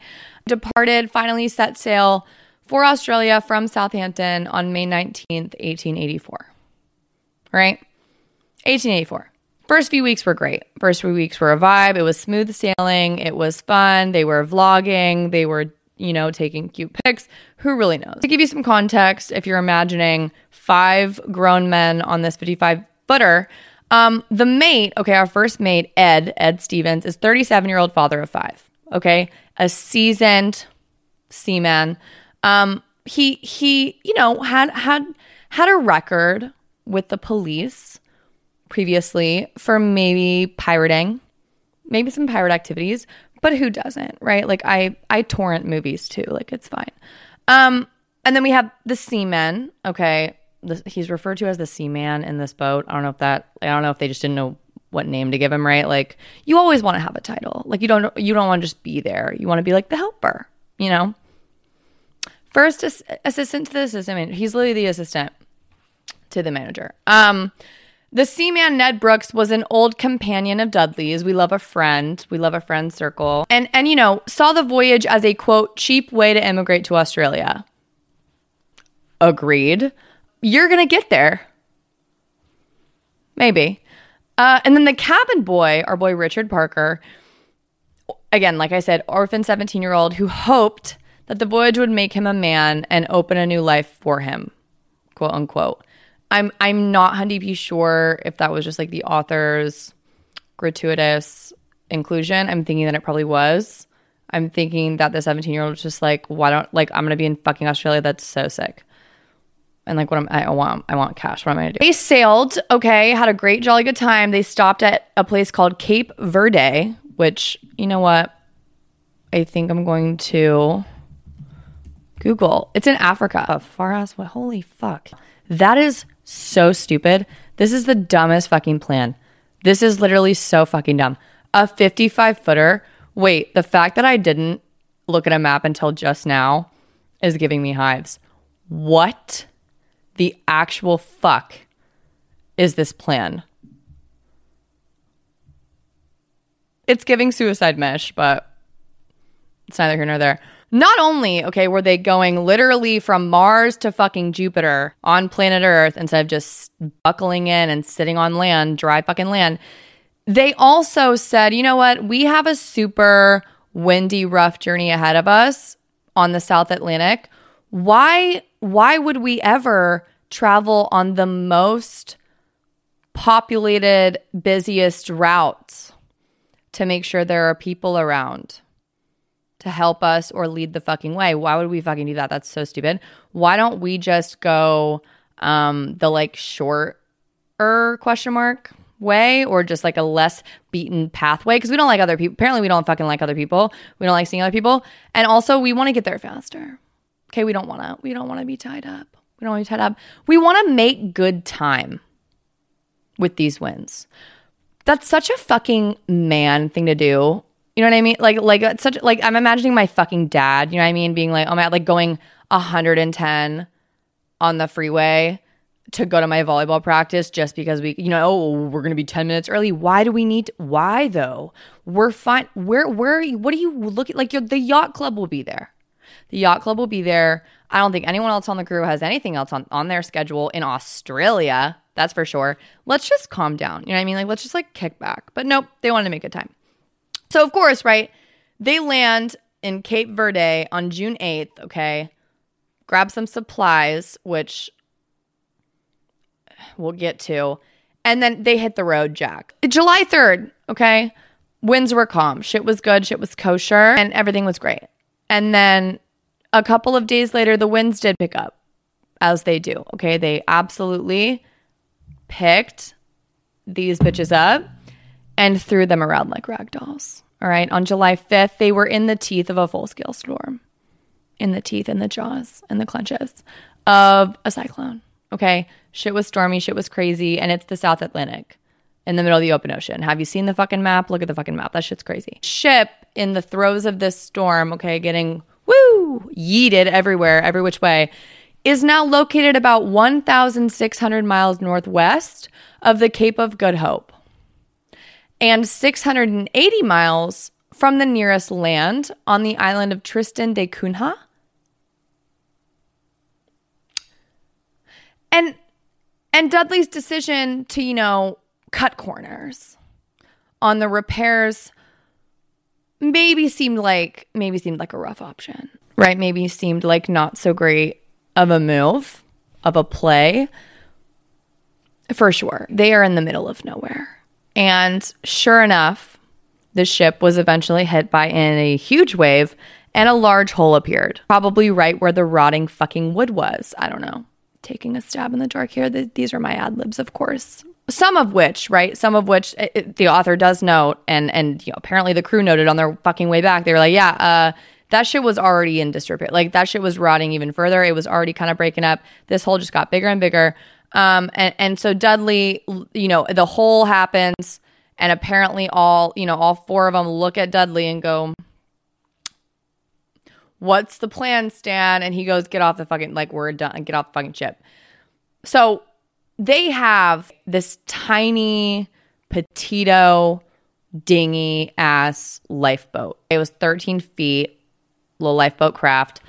Departed, finally set sail for Australia from Southampton on May 19th, 1884. Right? 1884. First few weeks were great. First few weeks were a vibe. It was smooth sailing. It was fun. They were vlogging. They were you know, taking cute pics. Who really knows? To give you some context, if you're imagining five grown men on this 55 footer, um, the mate, okay, our first mate, Ed, Ed Stephens, is 37 year old father of five. Okay, a seasoned seaman. Um, he he, you know, had had had a record with the police previously for maybe pirating, maybe some pirate activities, but who doesn't, right? Like I I torrent movies too. Like it's fine. Um, and then we have the Seaman. Okay, he's referred to as the Seaman in this boat. I don't know if that. I don't know if they just didn't know what name to give him. Right? Like you always want to have a title. Like you don't you don't want to just be there. You want to be like the helper. You know. First as- assistant to the assistant. I mean, He's literally the assistant to the manager. Um, the seaman Ned Brooks was an old companion of Dudley's. We love a friend. We love a friend circle. And and you know, saw the voyage as a quote cheap way to immigrate to Australia. Agreed. You're going to get there. Maybe. Uh, and then the cabin boy, our boy Richard Parker, again, like I said, orphan 17 year old who hoped that the voyage would make him a man and open a new life for him, quote unquote. I'm I'm not hundred sure if that was just like the author's gratuitous inclusion. I'm thinking that it probably was. I'm thinking that the 17 year old was just like, why don't like I'm gonna be in fucking Australia? That's so sick. And like what I'm, I want, I want cash. What am I gonna do? They sailed. Okay, had a great jolly good time. They stopped at a place called Cape Verde, which you know what? I think I'm going to Google. It's in Africa. A far as what? Holy fuck! That is so stupid. This is the dumbest fucking plan. This is literally so fucking dumb. A 55 footer. Wait, the fact that I didn't look at a map until just now is giving me hives. What the actual fuck is this plan? It's giving suicide mesh, but it's neither here nor there. Not only, okay, were they going literally from Mars to fucking Jupiter on planet Earth instead of just buckling in and sitting on land, dry fucking land, they also said, you know what? We have a super windy, rough journey ahead of us on the South Atlantic. Why why would we ever travel on the most populated, busiest routes to make sure there are people around to help us or lead the fucking way. Why would we fucking do that? That's so stupid. Why don't we just go um the like shorter question mark way or just like a less beaten pathway because we don't like other people. Apparently we don't fucking like other people. We don't like seeing other people. And also we want to get there faster. Okay, we don't want to we don't want to be tied up. We don't want to be tied up. We want to make good time with these wins. That's such a fucking man thing to do. You know what I mean? Like, like it's such like I'm imagining my fucking dad. You know what I mean? Being like, oh my, god, like going 110 on the freeway to go to my volleyball practice just because we, you know, oh, we're gonna be 10 minutes early. Why do we need? To, why though? We're fine. Where, where? Are you, what are you look at? Like, the yacht club will be there. The yacht club will be there. I don't think anyone else on the crew has anything else on, on their schedule in Australia. That's for sure. Let's just calm down. You know what I mean? Like, let's just like kick back. But nope, they wanted to make a time. So, of course, right, they land in Cape Verde on June 8th, okay? Grab some supplies, which we'll get to. And then they hit the road, Jack. July 3rd, okay? Winds were calm. Shit was good. Shit was kosher. And everything was great. And then a couple of days later, the winds did pick up, as they do. Okay. They absolutely picked these bitches up and threw them around like rag dolls. All right. On July 5th, they were in the teeth of a full scale storm, in the teeth, in the jaws, and the clenches of a cyclone. Okay. Shit was stormy, shit was crazy, and it's the South Atlantic in the middle of the open ocean. Have you seen the fucking map? Look at the fucking map. That shit's crazy. Ship in the throes of this storm, okay, getting woo yeeted everywhere, every which way, is now located about 1,600 miles northwest of the Cape of Good Hope and 680 miles from the nearest land on the island of Tristan da Cunha. And and Dudley's decision to, you know, cut corners on the repairs maybe seemed like maybe seemed like a rough option. Right? Maybe seemed like not so great of a move, of a play. For sure. They are in the middle of nowhere. And sure enough, the ship was eventually hit by a huge wave and a large hole appeared, probably right where the rotting fucking wood was. I don't know. Taking a stab in the dark here. These are my ad libs, of course. Some of which, right? Some of which it, the author does note, and and you know, apparently the crew noted on their fucking way back. They were like, "Yeah, uh, that shit was already in disrepair. Like that shit was rotting even further. It was already kind of breaking up. This hole just got bigger and bigger. Um, and, and so Dudley, you know, the hole happens, and apparently all, you know, all four of them look at Dudley and go, What's the plan, Stan? And he goes, Get off the fucking, like, we're done, get off the fucking ship. So they have this tiny, petito, dingy ass lifeboat. It was 13 feet, little lifeboat craft.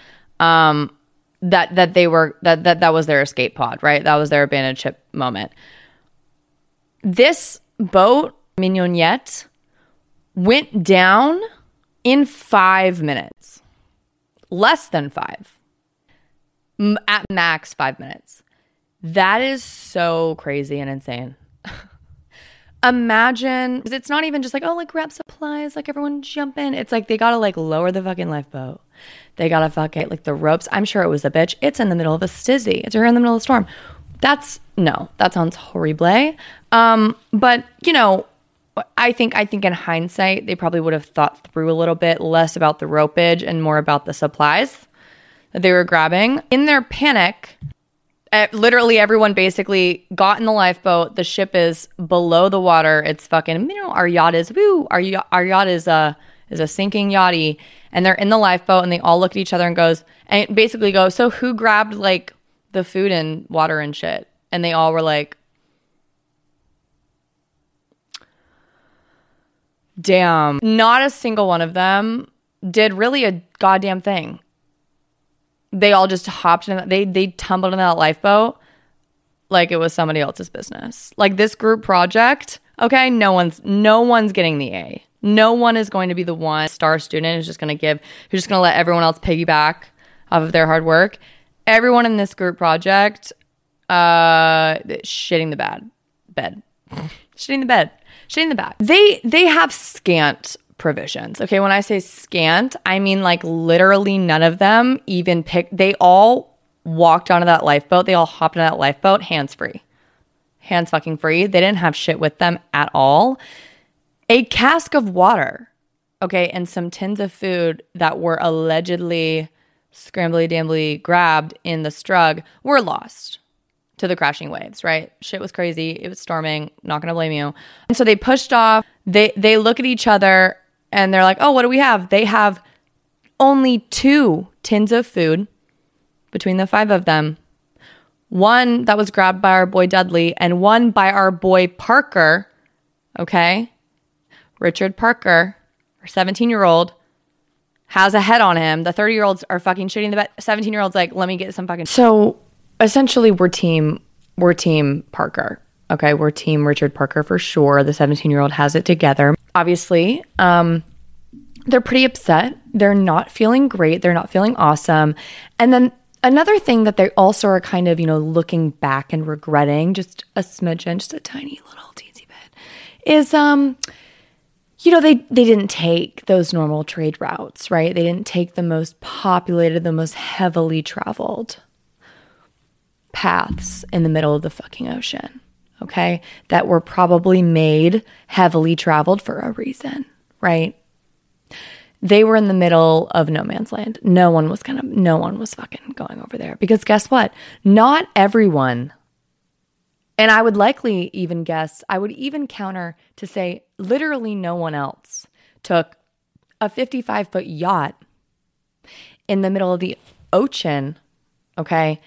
Um, that that they were that that that was their escape pod, right? That was their abandoned ship moment. This boat, Mignonette, went down in five minutes, less than five, at max five minutes. That is so crazy and insane. Imagine, it's not even just like, oh, like grab supplies, like everyone jump in. It's like they gotta like lower the fucking lifeboat. They gotta fucking like the ropes. I'm sure it was a bitch. It's in the middle of a stizzy. It's here in the middle of the storm. That's no, that sounds horrible. Um, but you know, I think I think in hindsight, they probably would have thought through a little bit less about the ropage and more about the supplies that they were grabbing. In their panic, literally everyone basically got in the lifeboat. The ship is below the water. It's fucking, you know, our yacht is woo. Our yacht, our yacht is a is a sinking yachty, and they're in the lifeboat, and they all look at each other and goes and basically go, so who grabbed like the food and water and shit? And they all were like, damn. Not a single one of them did really a goddamn thing they all just hopped in. They they tumbled in that lifeboat like it was somebody else's business. Like this group project, okay, no one's no one's getting the A. No one is going to be the one star student who's just going to give who's just going to let everyone else piggyback off of their hard work. Everyone in this group project Uh, shitting the bed, bed, shitting the bed, shitting the bed. They they have scant provisions. Okay, when I say scant, I mean like literally none of them even picked, They all walked onto that lifeboat. They all hopped on that lifeboat hands free, hands fucking free. They didn't have shit with them at all. A cask of water, okay, and some tins of food that were allegedly scrambly dambly grabbed in the strug were lost to the crashing waves, right? Shit was crazy. It was storming. Not gonna blame you. And so they pushed off. They they look at each other and they're like, "Oh, what do we have?" They have only two tins of food between the five of them. One that was grabbed by our boy Dudley, and one by our boy Parker. Okay, Richard Parker, our 17 year old, has a head on him. The 30 year olds are fucking shitting the bed. 17 year olds like, let me get some fucking. So essentially, we're team. We're team Parker. Okay, we're team Richard Parker for sure. The 17 year old has it together. Obviously, um, they're pretty upset. They're not feeling great. They're not feeling awesome. And then another thing that they also are kind of, you know, looking back and regretting just a smidgen, just a tiny little teensy bit, is um, you know, they they didn't take those normal trade routes, right? They didn't take the most populated, the most heavily traveled paths in the middle of the fucking ocean okay, that were probably made heavily traveled for a reason, right? They were in the middle of no man's land. No one was kind of, no one was fucking going over there because guess what? Not everyone, and I would likely even guess, I would even counter to say literally no one else took a 55 foot yacht in the middle of the ocean, okay,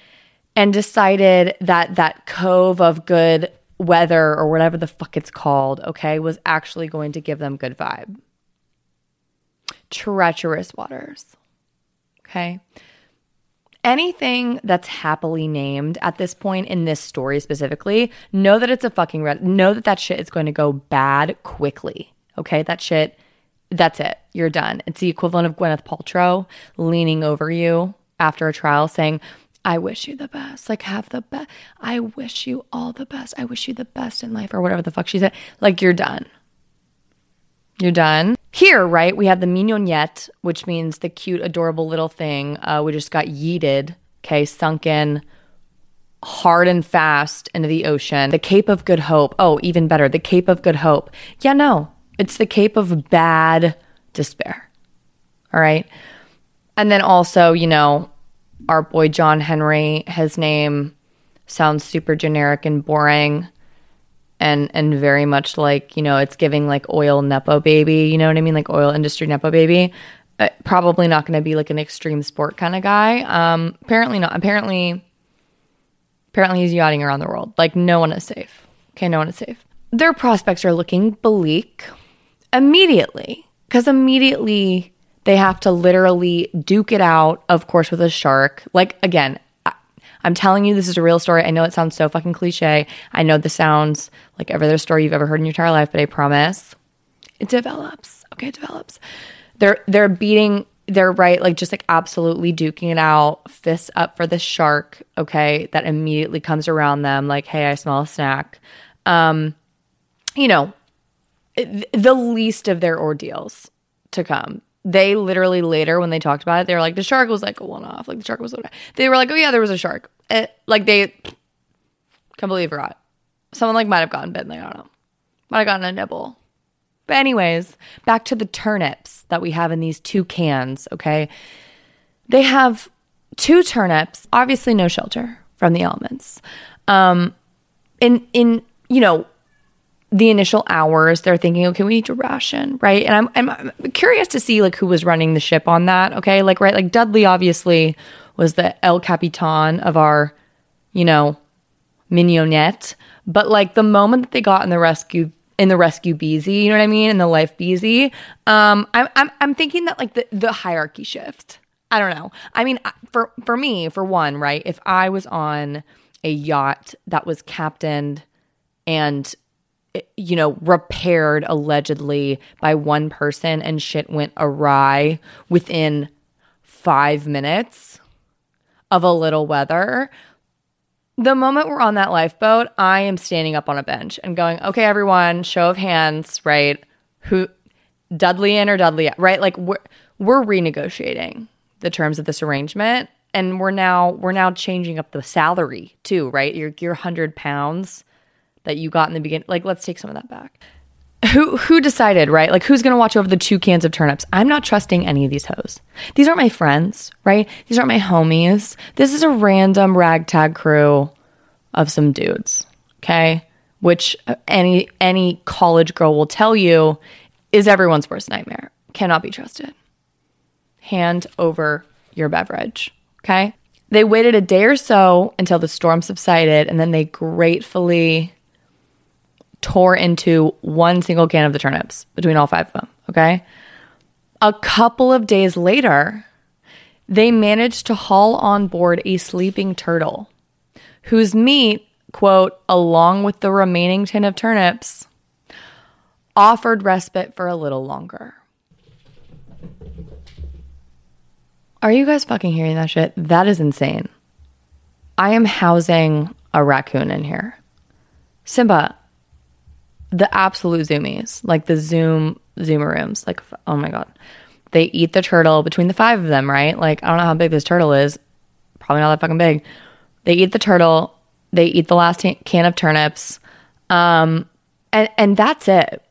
and decided that that cove of good weather or whatever the fuck it's called, okay, was actually going to give them good vibe. Treacherous waters. Okay. Anything that's happily named at this point in this story specifically, know that it's a fucking red. Know that that shit is going to go bad quickly. Okay. That shit, that's it. You're done. It's the equivalent of Gwyneth Paltrow leaning over you after a trial saying, I wish you the best. Like, have the best. I wish you all the best. I wish you the best in life, or whatever the fuck she said. Like, you're done. You're done. Here, right, we have the mignonette, which means the cute, adorable little thing. Uh, we just got yeeted, okay, sunk in hard and fast into the ocean. The Cape of Good Hope. Oh, even better, the Cape of Good Hope. Yeah, no, it's the Cape of Bad Despair. All right. And then also, you know, our boy John Henry, his name sounds super generic and boring and and very much like, you know, it's giving like oil nepo baby, you know what I mean? Like oil industry nepo baby. Uh, probably not going to be like an extreme sport kind of guy. Um apparently not. Apparently apparently he's yachting around the world. Like no one is safe. Okay, no one is safe. Their prospects are looking bleak immediately cuz immediately they have to literally duke it out, of course, with a shark. Like, again, I'm telling you, this is a real story. I know it sounds so fucking cliche. I know this sounds like every other story you've ever heard in your entire life, but I promise it develops. Okay, it develops. They're they're beating they're right, like just like absolutely duking it out, fists up for the shark, okay, that immediately comes around them, like, hey, I smell a snack. Um, you know, the least of their ordeals to come they literally later when they talked about it, they were like, the shark was like a one off. Like the shark was so They were like, oh yeah, there was a shark. It, like they completely forgot. Someone like might have gotten bitten. Like, I don't know. Might have gotten a nibble. But anyways, back to the turnips that we have in these two cans. Okay, they have two turnips. Obviously, no shelter from the elements. Um, in in you know the initial hours they're thinking okay we need to ration right? And I'm, I'm curious to see like who was running the ship on that okay? Like right like dudley obviously was the el capitan of our you know mignonette but like the moment that they got in the rescue in the rescue beezy you know what i mean? In the life beezy um i'm i'm, I'm thinking that like the, the hierarchy shift. I don't know. I mean for for me for one right if i was on a yacht that was captained and you know, repaired allegedly by one person and shit went awry within five minutes of a little weather. the moment we're on that lifeboat, I am standing up on a bench and going, okay, everyone, show of hands, right? Who, Dudley in or Dudley right? Like we're, we're renegotiating the terms of this arrangement and we're now we're now changing up the salary too, right? Your your hundred pounds that you got in the beginning. Like, let's take some of that back. Who who decided, right? Like, who's gonna watch over the two cans of turnips? I'm not trusting any of these hoes. These aren't my friends, right? These aren't my homies. This is a random ragtag crew of some dudes, okay? Which uh, any any college girl will tell you is everyone's worst nightmare. Cannot be trusted. Hand over your beverage. Okay. They waited a day or so until the storm subsided, and then they gratefully tore into one single can of the turnips between all five of them. Okay. A couple of days later, they managed to haul on board a sleeping turtle whose meat, quote, along with the remaining tin of turnips, offered respite for a little longer. Are you guys fucking hearing that shit? That is insane. I am housing a raccoon in here. Simba, the absolute zoomies, like the zoom zoomaroons, like oh my god. They eat the turtle between the five of them, right? Like I don't know how big this turtle is. Probably not that fucking big. They eat the turtle, they eat the last can of turnips. Um and and that's it.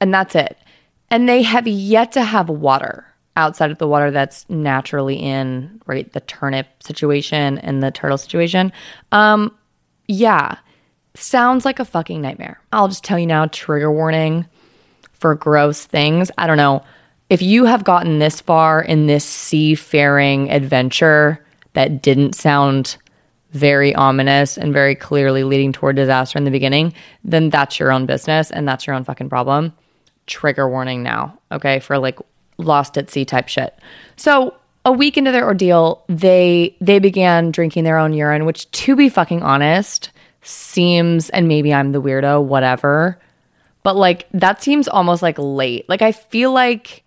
And that's it. And they have yet to have water outside of the water that's naturally in right the turnip situation and the turtle situation um yeah sounds like a fucking nightmare. I'll just tell you now trigger warning for gross things. I don't know. If you have gotten this far in this seafaring adventure that didn't sound very ominous and very clearly leading toward disaster in the beginning then that's your own business and that's your own fucking problem. Trigger warning now okay for like lost at sea type shit. So a week into their ordeal, they they began drinking their own urine, which to be fucking honest, seems and maybe I'm the weirdo, whatever. But like that seems almost like late. Like I feel like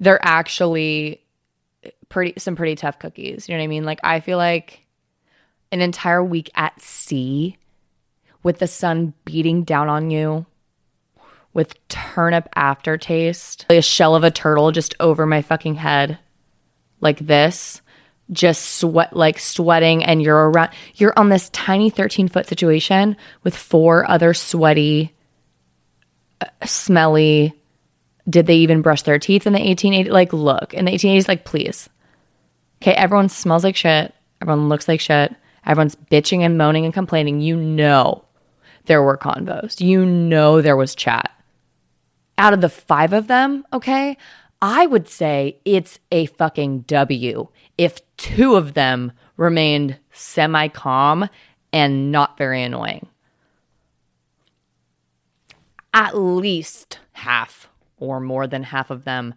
they're actually pretty some pretty tough cookies. You know what I mean? Like I feel like an entire week at sea with the sun beating down on you with turnip aftertaste, like a shell of a turtle just over my fucking head, like this, just sweat, like sweating, and you're around, you're on this tiny 13 foot situation with four other sweaty, uh, smelly. Did they even brush their teeth in the 1880s? Like, look, in the 1880s, like, please. Okay, everyone smells like shit. Everyone looks like shit. Everyone's bitching and moaning and complaining. You know there were convos. You know there was chat out of the five of them, okay, I would say it's a fucking W if two of them remained semi calm and not very annoying. At least half or more than half of them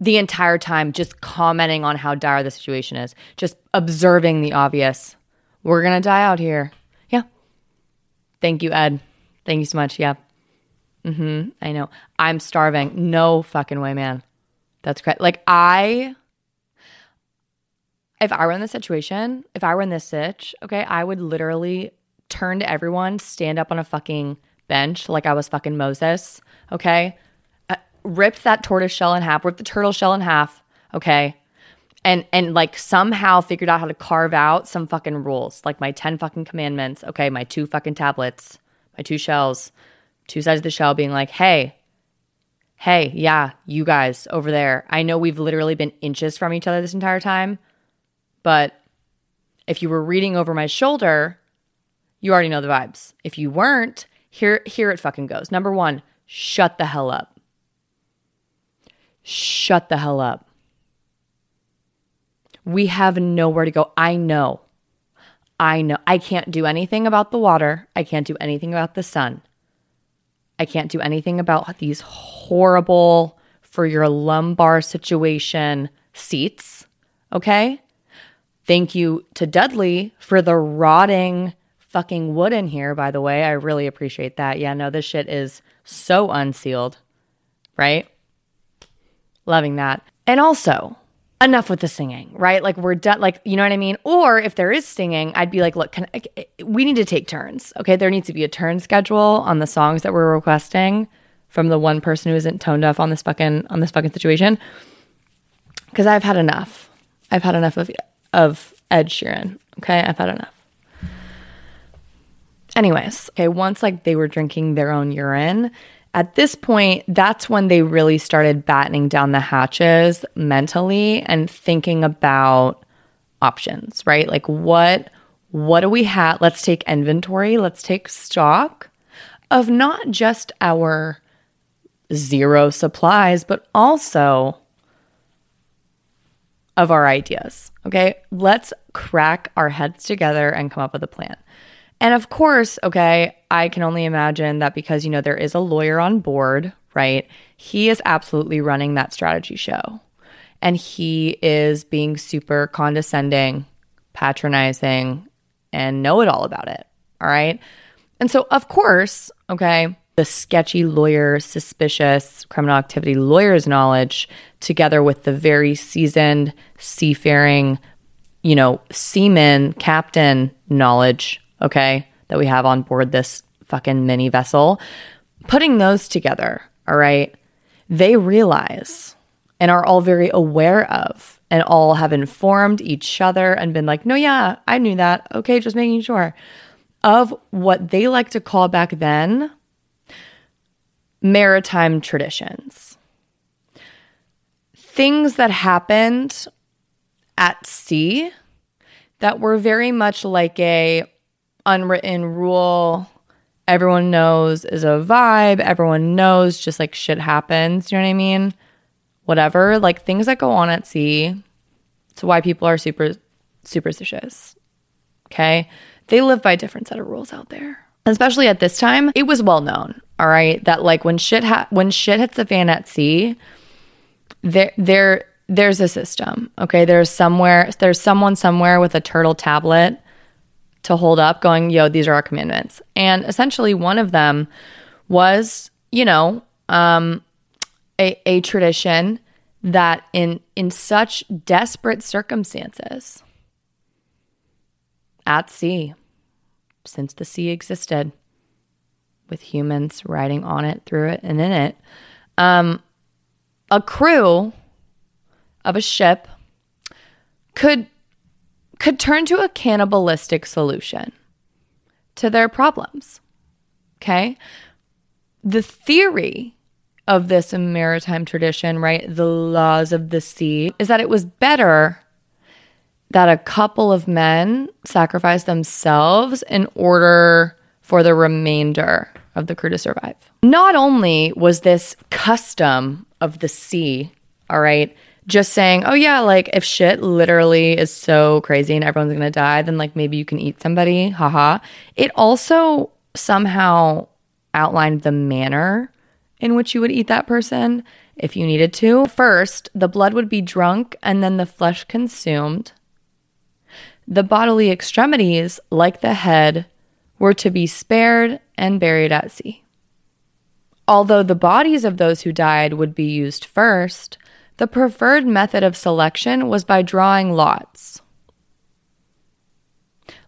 the entire time just commenting on how dire the situation is, just observing the obvious. We're going to die out here. Yeah. Thank you, Ed. Thank you so much. Yeah. Mm-hmm. I know. I'm starving. No fucking way, man. That's great. Like I if I were in this situation, if I were in this sitch, okay, I would literally turn to everyone, stand up on a fucking bench like I was fucking Moses, okay? Uh, that tortoise shell in half, ripped the turtle shell in half, okay? And and like somehow figured out how to carve out some fucking rules, like my 10 fucking commandments, okay, my two fucking tablets, my two shells two sides of the shell being like, hey, hey, yeah, you guys over there, I know we've literally been inches from each other this entire time, but if you were reading over my shoulder, you already know the vibes. If you weren't, here here it fucking goes. Number 1, shut the hell up. Shut the hell up. We have nowhere to go. I know. I know. I can't do anything about the water. I can't do anything about the sun. I can't do anything about these horrible for your lumbar situation seats. Okay. Thank you to Dudley for the rotting fucking wood in here, by the way. I really appreciate that. Yeah, no, this shit is so unsealed, right? Loving that. And also, enough with the singing, right? Like we're done. Like you know what I mean. Or if there is singing, I'd be like, look, can I, we need to take turns. Okay, there needs to be a turn schedule on the songs that we're requesting from the one person who isn't tone deaf on this fucking on this fucking situation. Because I've had enough. I've had enough of of Ed Sheeran. Okay, I've had enough. Anyways, okay, once like they were drinking their own urine, at this point, that's when they really started battening down the hatches mentally and thinking about options, right? Like what what do we have? Let's take inventory, let's take stock of not just our zero supplies, but also of our ideas. Okay? Let's crack our heads together and come up with a plan. And of course, okay, I can only imagine that because, you know, there is a lawyer on board, right? He is absolutely running that strategy show. And he is being super condescending, patronizing, and know it all about it. All right. And so, of course, okay, the sketchy lawyer, suspicious criminal activity lawyer's knowledge, together with the very seasoned seafaring, you know, seaman, captain knowledge okay, that we have on board this fucking mini vessel, putting those together, all right, they realize and are all very aware of and all have informed each other and been like, no, yeah, I knew that. Okay, just making sure of what they like to call back then maritime traditions. Things that happened at sea that were very much like a unwritten rule everyone knows is a vibe. Everyone knows just like shit happens. You know what I mean? Whatever. Like things that go on at sea. It's why people are super superstitious. Okay. They live by a different set of rules out there. Especially at this time, it was well known, all right, that like when shit ha- when shit hits the fan at sea, there there there's a system. Okay. There's somewhere there's someone somewhere with a turtle tablet to hold up going, yo, these are our commandments. And essentially, one of them was, you know, um, a, a tradition that in in such desperate circumstances at sea since the sea existed with humans riding on it through it and in it um, a crew of a ship could could turn to a cannibalistic solution to their problems. Okay? The theory of this maritime tradition, right, the laws of the sea, is that it was better that a couple of men sacrifice themselves in order for the remainder of the crew to survive. Not only was this custom of the sea, all right, just saying, oh yeah, like if shit literally is so crazy and everyone's gonna die, then like maybe you can eat somebody, haha. It also somehow outlined the manner in which you would eat that person if you needed to. First, the blood would be drunk and then the flesh consumed. The bodily extremities, like the head, were to be spared and buried at sea. Although the bodies of those who died would be used first, the preferred method of selection was by drawing lots.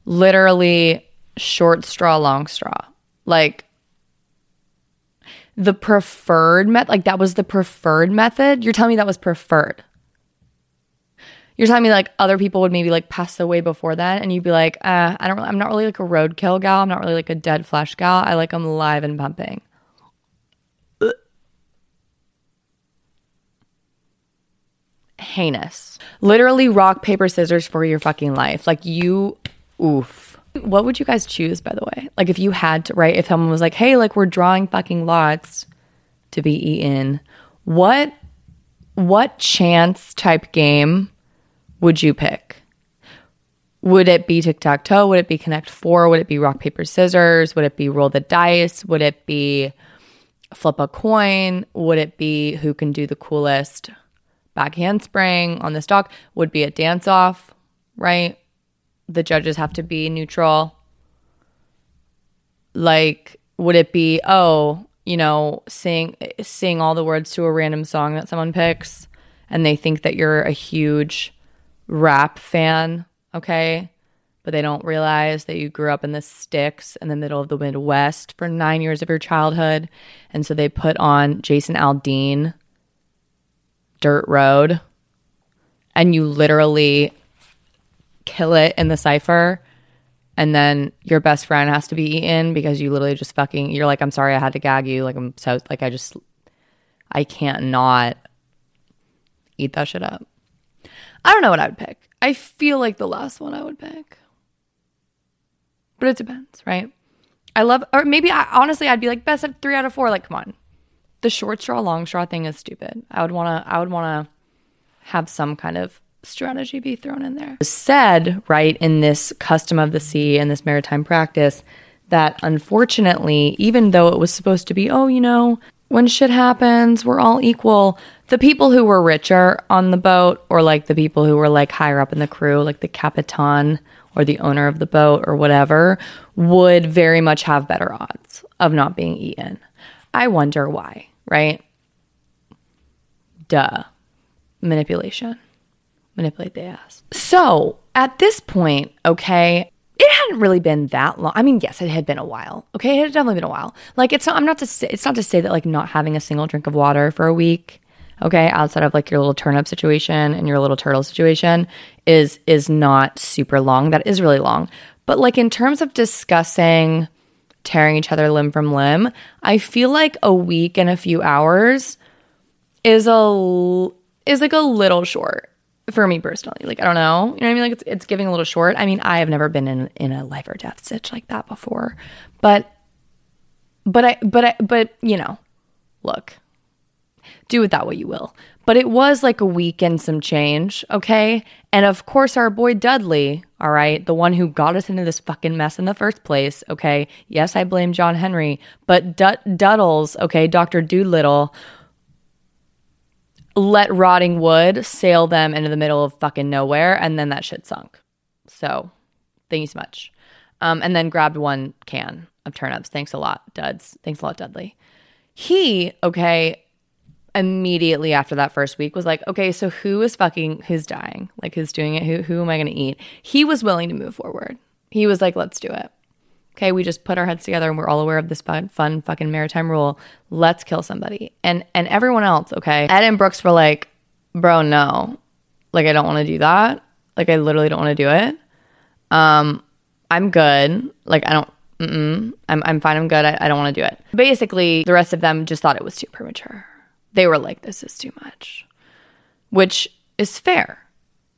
Literally, short straw, long straw. Like, the preferred method, like, that was the preferred method. You're telling me that was preferred. You're telling me like other people would maybe like pass away before that, and you'd be like, uh, I don't, I'm not really like a roadkill gal. I'm not really like a dead flesh gal. I like them live and pumping. heinous. Literally rock, paper, scissors for your fucking life. Like you, oof. What would you guys choose, by the way? Like if you had to, right? If someone was like, hey, like we're drawing fucking lots to be eaten, what, what chance type game would you pick? Would it be tic tac toe? Would it be connect four? Would it be rock, paper, scissors? Would it be roll the dice? Would it be flip a coin? Would it be who can do the coolest back handspring on this dog would be a dance off, right? The judges have to be neutral. Like, would it be, oh, you know, sing sing all the words to a random song that someone picks and they think that you're a huge rap fan, okay? But they don't realize that you grew up in the sticks in the middle of the Midwest for nine years of your childhood. And so they put on Jason Aldean, Dirt Road, and you literally kill it in the cipher. And then your best friend has to be eaten because you literally just fucking, you're like, I'm sorry, I had to gag you. Like, I'm so, like, I just, I can't not eat that shit up. I don't know what I would pick. I feel like the last one I would pick. But it depends, right? I love, or maybe I honestly, I'd be like best of three out of four. Like, come on, the short straw, long straw thing is stupid. I would want to, I would want to have some kind of strategy be thrown in there. Said right in this custom of the sea and this maritime practice that unfortunately, even though it was supposed to be, oh, you know, when shit happens, we're all equal. The people who were richer on the boat, or like the people who were like higher up in the crew, like the capitan or the owner of the boat or whatever, would very much have better odds of not being eaten. I wonder why, right? Duh. Manipulation. Manipulate the ass. So at this point, okay, it hadn't really been that long. I mean, yes, it had been a while. Okay, it had definitely been a while. Like it's not. I'm not to say. It's not to say that like not having a single drink of water for a week. Okay, outside of like your little turnip situation and your little turtle situation is is not super long. That is really long. But like in terms of discussing tearing each other limb from limb, I feel like a week and a few hours is a is like a little short for me personally. Like I don't know, you know what I mean? Like it's it's giving a little short. I mean, I have never been in in a life or death stitch like that before, but but I but I but you know, look, do with that what you will. But it was like a week and some change, okay? And of course, our boy Dudley, all right, the one who got us into this fucking mess in the first place, okay? Yes, I blame John Henry, but D- Duddles, okay, Dr. Dolittle let rotting wood sail them into the middle of fucking nowhere, and then that shit sunk. So, thank you so much. Um, and then grabbed one can of turnips. Thanks a lot, Duds. Thanks a lot, Dudley. He, okay, immediately after that first week was like, okay, so who is fucking, who's dying? Like, who's doing it? Who, who am I going to eat? He was willing to move forward. He was like, let's do it. Okay, we just put our heads together and we're all aware of this fun, fun fucking maritime rule. Let's kill somebody. And and everyone else, okay. Ed and Brooks were like, bro, no. Like I don't want to do that. Like I literally don't want to do it. Um, I'm good. Like I don't mm-mm. I'm I'm fine, I'm good. I, I don't want to do it. Basically, the rest of them just thought it was too premature. They were like, this is too much. Which is fair.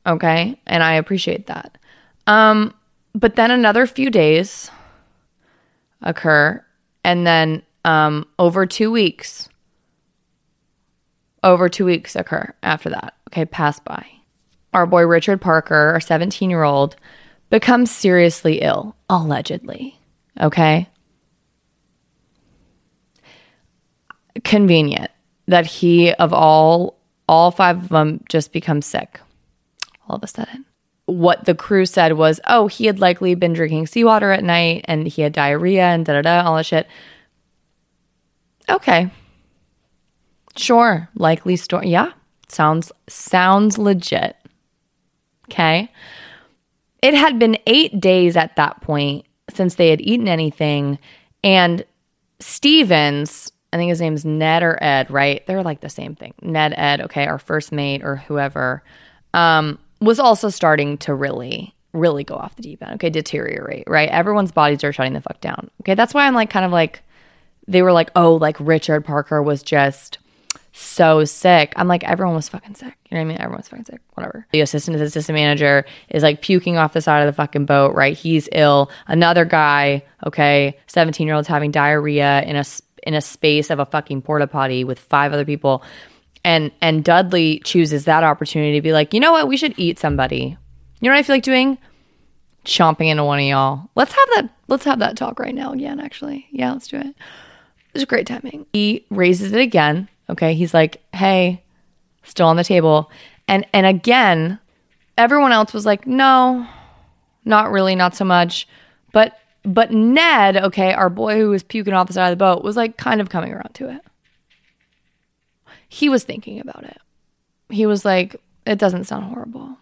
Okay. And I appreciate that. Um, but then another few days occur. And then um, over two weeks, over two weeks occur after that. Okay, pass by. Our boy Richard Parker, our 17 year old, becomes seriously ill, allegedly. Okay. Convenient that he, of all all five of them, just becomes sick all of a sudden what the crew said was, oh, he had likely been drinking seawater at night and he had diarrhea and da da da, all that shit. Okay. Sure. Likely story. Yeah. Sounds sounds legit. Okay. It had been eight days at that point since they had eaten anything. And Stephens, I think his name's Ned or Ed, right? They're like the same thing. Ned, Ed, okay, our first mate or whoever. Um, was also starting to really really go off the deep end okay deteriorate right everyone's bodies are shutting the fuck down okay that's why i'm like kind of like they were like oh like richard parker was just so sick i'm like everyone was fucking sick you know what i mean everyone was fucking sick whatever the assistant is assistant manager is like puking off the side of the fucking boat right he's ill another guy okay 17 year olds having diarrhea in a in a space of a fucking porta potty with five other people and and Dudley chooses that opportunity to be like, you know what, we should eat somebody. You know what I feel like doing? Chomping into one of y'all. Let's have that. Let's have that talk right now again. Actually, yeah, let's do it. It's great timing. He raises it again. Okay, he's like, hey, still on the table, and and again, everyone else was like, no, not really, not so much, but but Ned, okay, our boy who was puking off the side of the boat, was like kind of coming around to it he was thinking about it. he was like, it doesn't sound horrible.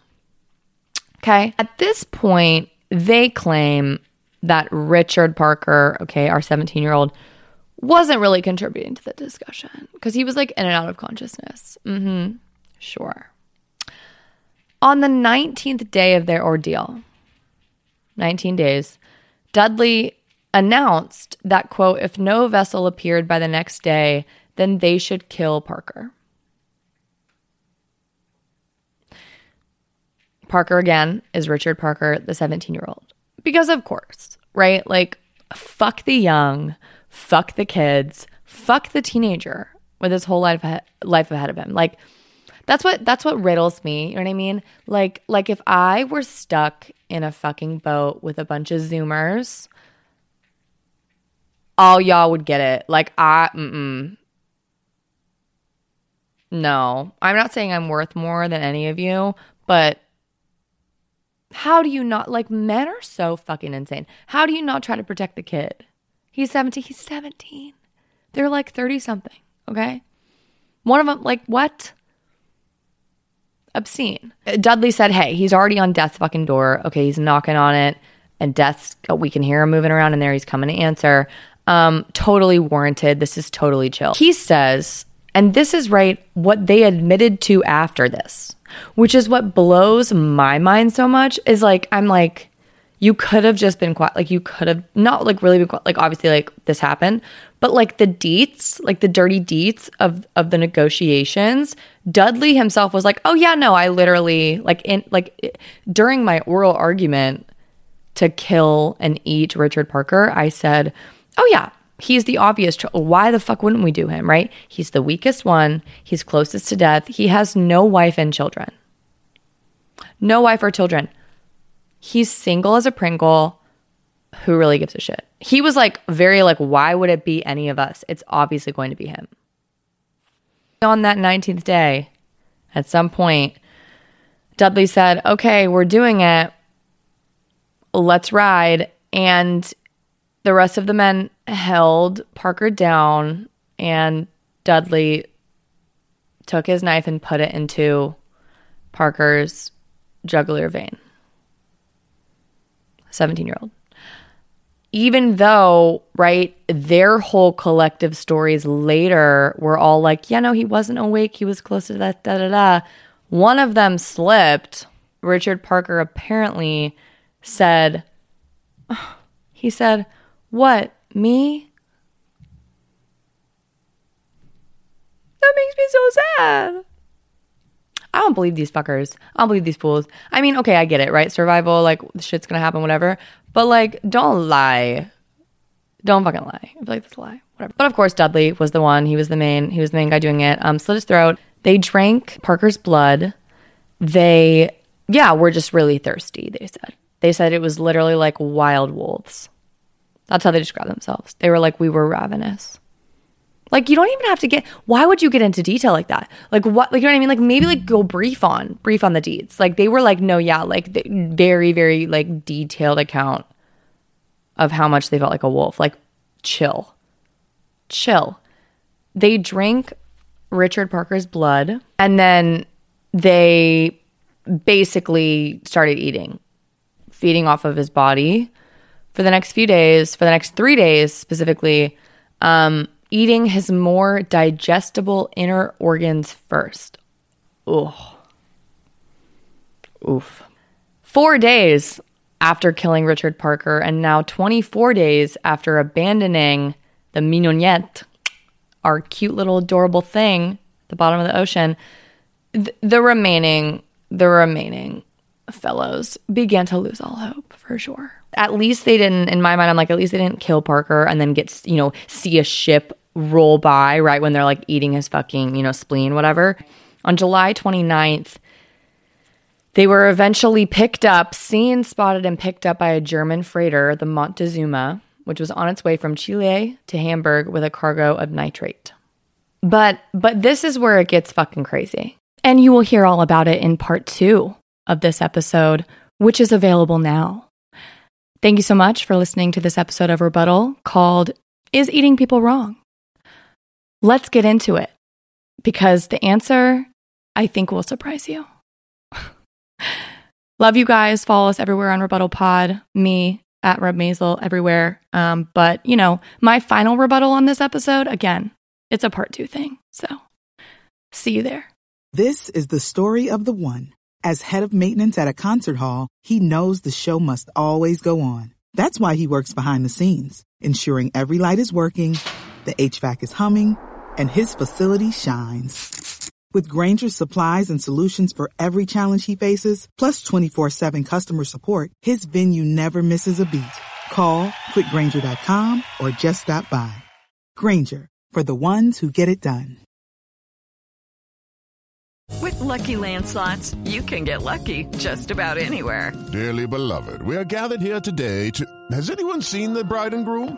Okay. At this point, they claim that Richard Parker, okay, our 17 year old, wasn't really contributing to the discussion because he was like in and out of consciousness. Mm hmm. Sure. On the 19th day of their ordeal, 19 days, Dudley announced that, quote, if no vessel appeared by the next day, then they should kill Parker. Parker again is Richard Parker, the 17 year old. Because, of course, right? Like, fuck the young, fuck the kids, fuck the teenager with his whole life, life ahead of him. Like, that's what that's what riddles me. You know what I mean? Like like if I were stuck in a fucking boat with a bunch of zoomers, all y'all would get it. Like I mm No. I'm not saying I'm worth more than any of you, but how do you not like men are so fucking insane. How do you not try to protect the kid? He's 17. He's 17. They're like 30 something, okay? One of them like what? Obscene. Dudley said, Hey, he's already on death's fucking door. Okay, he's knocking on it, and death's, we can hear him moving around in there. He's coming to answer. Um, totally warranted. This is totally chill. He says, and this is right, what they admitted to after this, which is what blows my mind so much is like, I'm like, you could have just been quiet. Like, you could have not like really been quiet. Like, obviously, like this happened, but like the deets, like the dirty deets of of the negotiations, Dudley himself was like, "Oh yeah, no, I literally like in like during my oral argument to kill and eat Richard Parker, I said, "Oh yeah, he's the obvious why the fuck wouldn't we do him, right? He's the weakest one, he's closest to death, he has no wife and children. No wife or children. He's single as a Pringle who really gives a shit? He was like, very like, why would it be any of us? It's obviously going to be him. On that 19th day, at some point, Dudley said, okay, we're doing it. Let's ride. And the rest of the men held Parker down, and Dudley took his knife and put it into Parker's jugular vein. 17 year old even though, right, their whole collective stories later were all like, yeah, no, he wasn't awake. He was close to that, da da da. One of them slipped. Richard Parker apparently said, he said, what, me? That makes me so sad. I don't believe these fuckers. I don't believe these fools. I mean, okay, I get it, right? Survival, like shit's gonna happen, whatever. But like, don't lie. Don't fucking lie. I feel like that's a lie. Whatever. But of course, Dudley was the one. He was the main. He was the main guy doing it. Um, slit his throat. They drank Parker's blood. They, yeah, were just really thirsty. They said. They said it was literally like wild wolves. That's how they described themselves. They were like, we were ravenous. Like you don't even have to get. Why would you get into detail like that? Like what? Like you know what I mean? Like maybe like go brief on brief on the deeds. Like they were like no, yeah, like very very like detailed account of how much they felt like a wolf. Like chill, chill. They drink Richard Parker's blood and then they basically started eating, feeding off of his body for the next few days. For the next three days specifically. Um, eating his more digestible inner organs first. Ugh. Oof. Four days after killing Richard Parker, and now 24 days after abandoning the Mignonette, our cute little adorable thing at the bottom of the ocean, th- the remaining, the remaining fellows began to lose all hope for sure. At least they didn't, in my mind, I'm like, at least they didn't kill Parker and then get, you know, see a ship roll by right when they're like eating his fucking, you know, spleen, whatever. On July 29th, they were eventually picked up, seen, spotted, and picked up by a German freighter, the Montezuma, which was on its way from Chile to Hamburg with a cargo of nitrate. But but this is where it gets fucking crazy. And you will hear all about it in part 2 of this episode, which is available now. Thank you so much for listening to this episode of Rebuttal called Is Eating People Wrong? Let's get into it because the answer, I think will surprise you. Love you guys. Follow us everywhere on Rebuttal Pod. Me at Reb Masel everywhere. Um, but you know, my final rebuttal on this episode, again, it's a part two thing. So see you there. This is the story of the one. As head of maintenance at a concert hall, he knows the show must always go on. That's why he works behind the scenes, ensuring every light is working, the HVAC is humming, and his facility shines. With Grainger's supplies and solutions for every challenge he faces, plus 24 7 customer support, his venue never misses a beat. Call quickgranger.com or just stop by. Grainger, for the ones who get it done. With Lucky Land slots, you can get lucky just about anywhere. Dearly beloved, we are gathered here today to. Has anyone seen the bride and groom?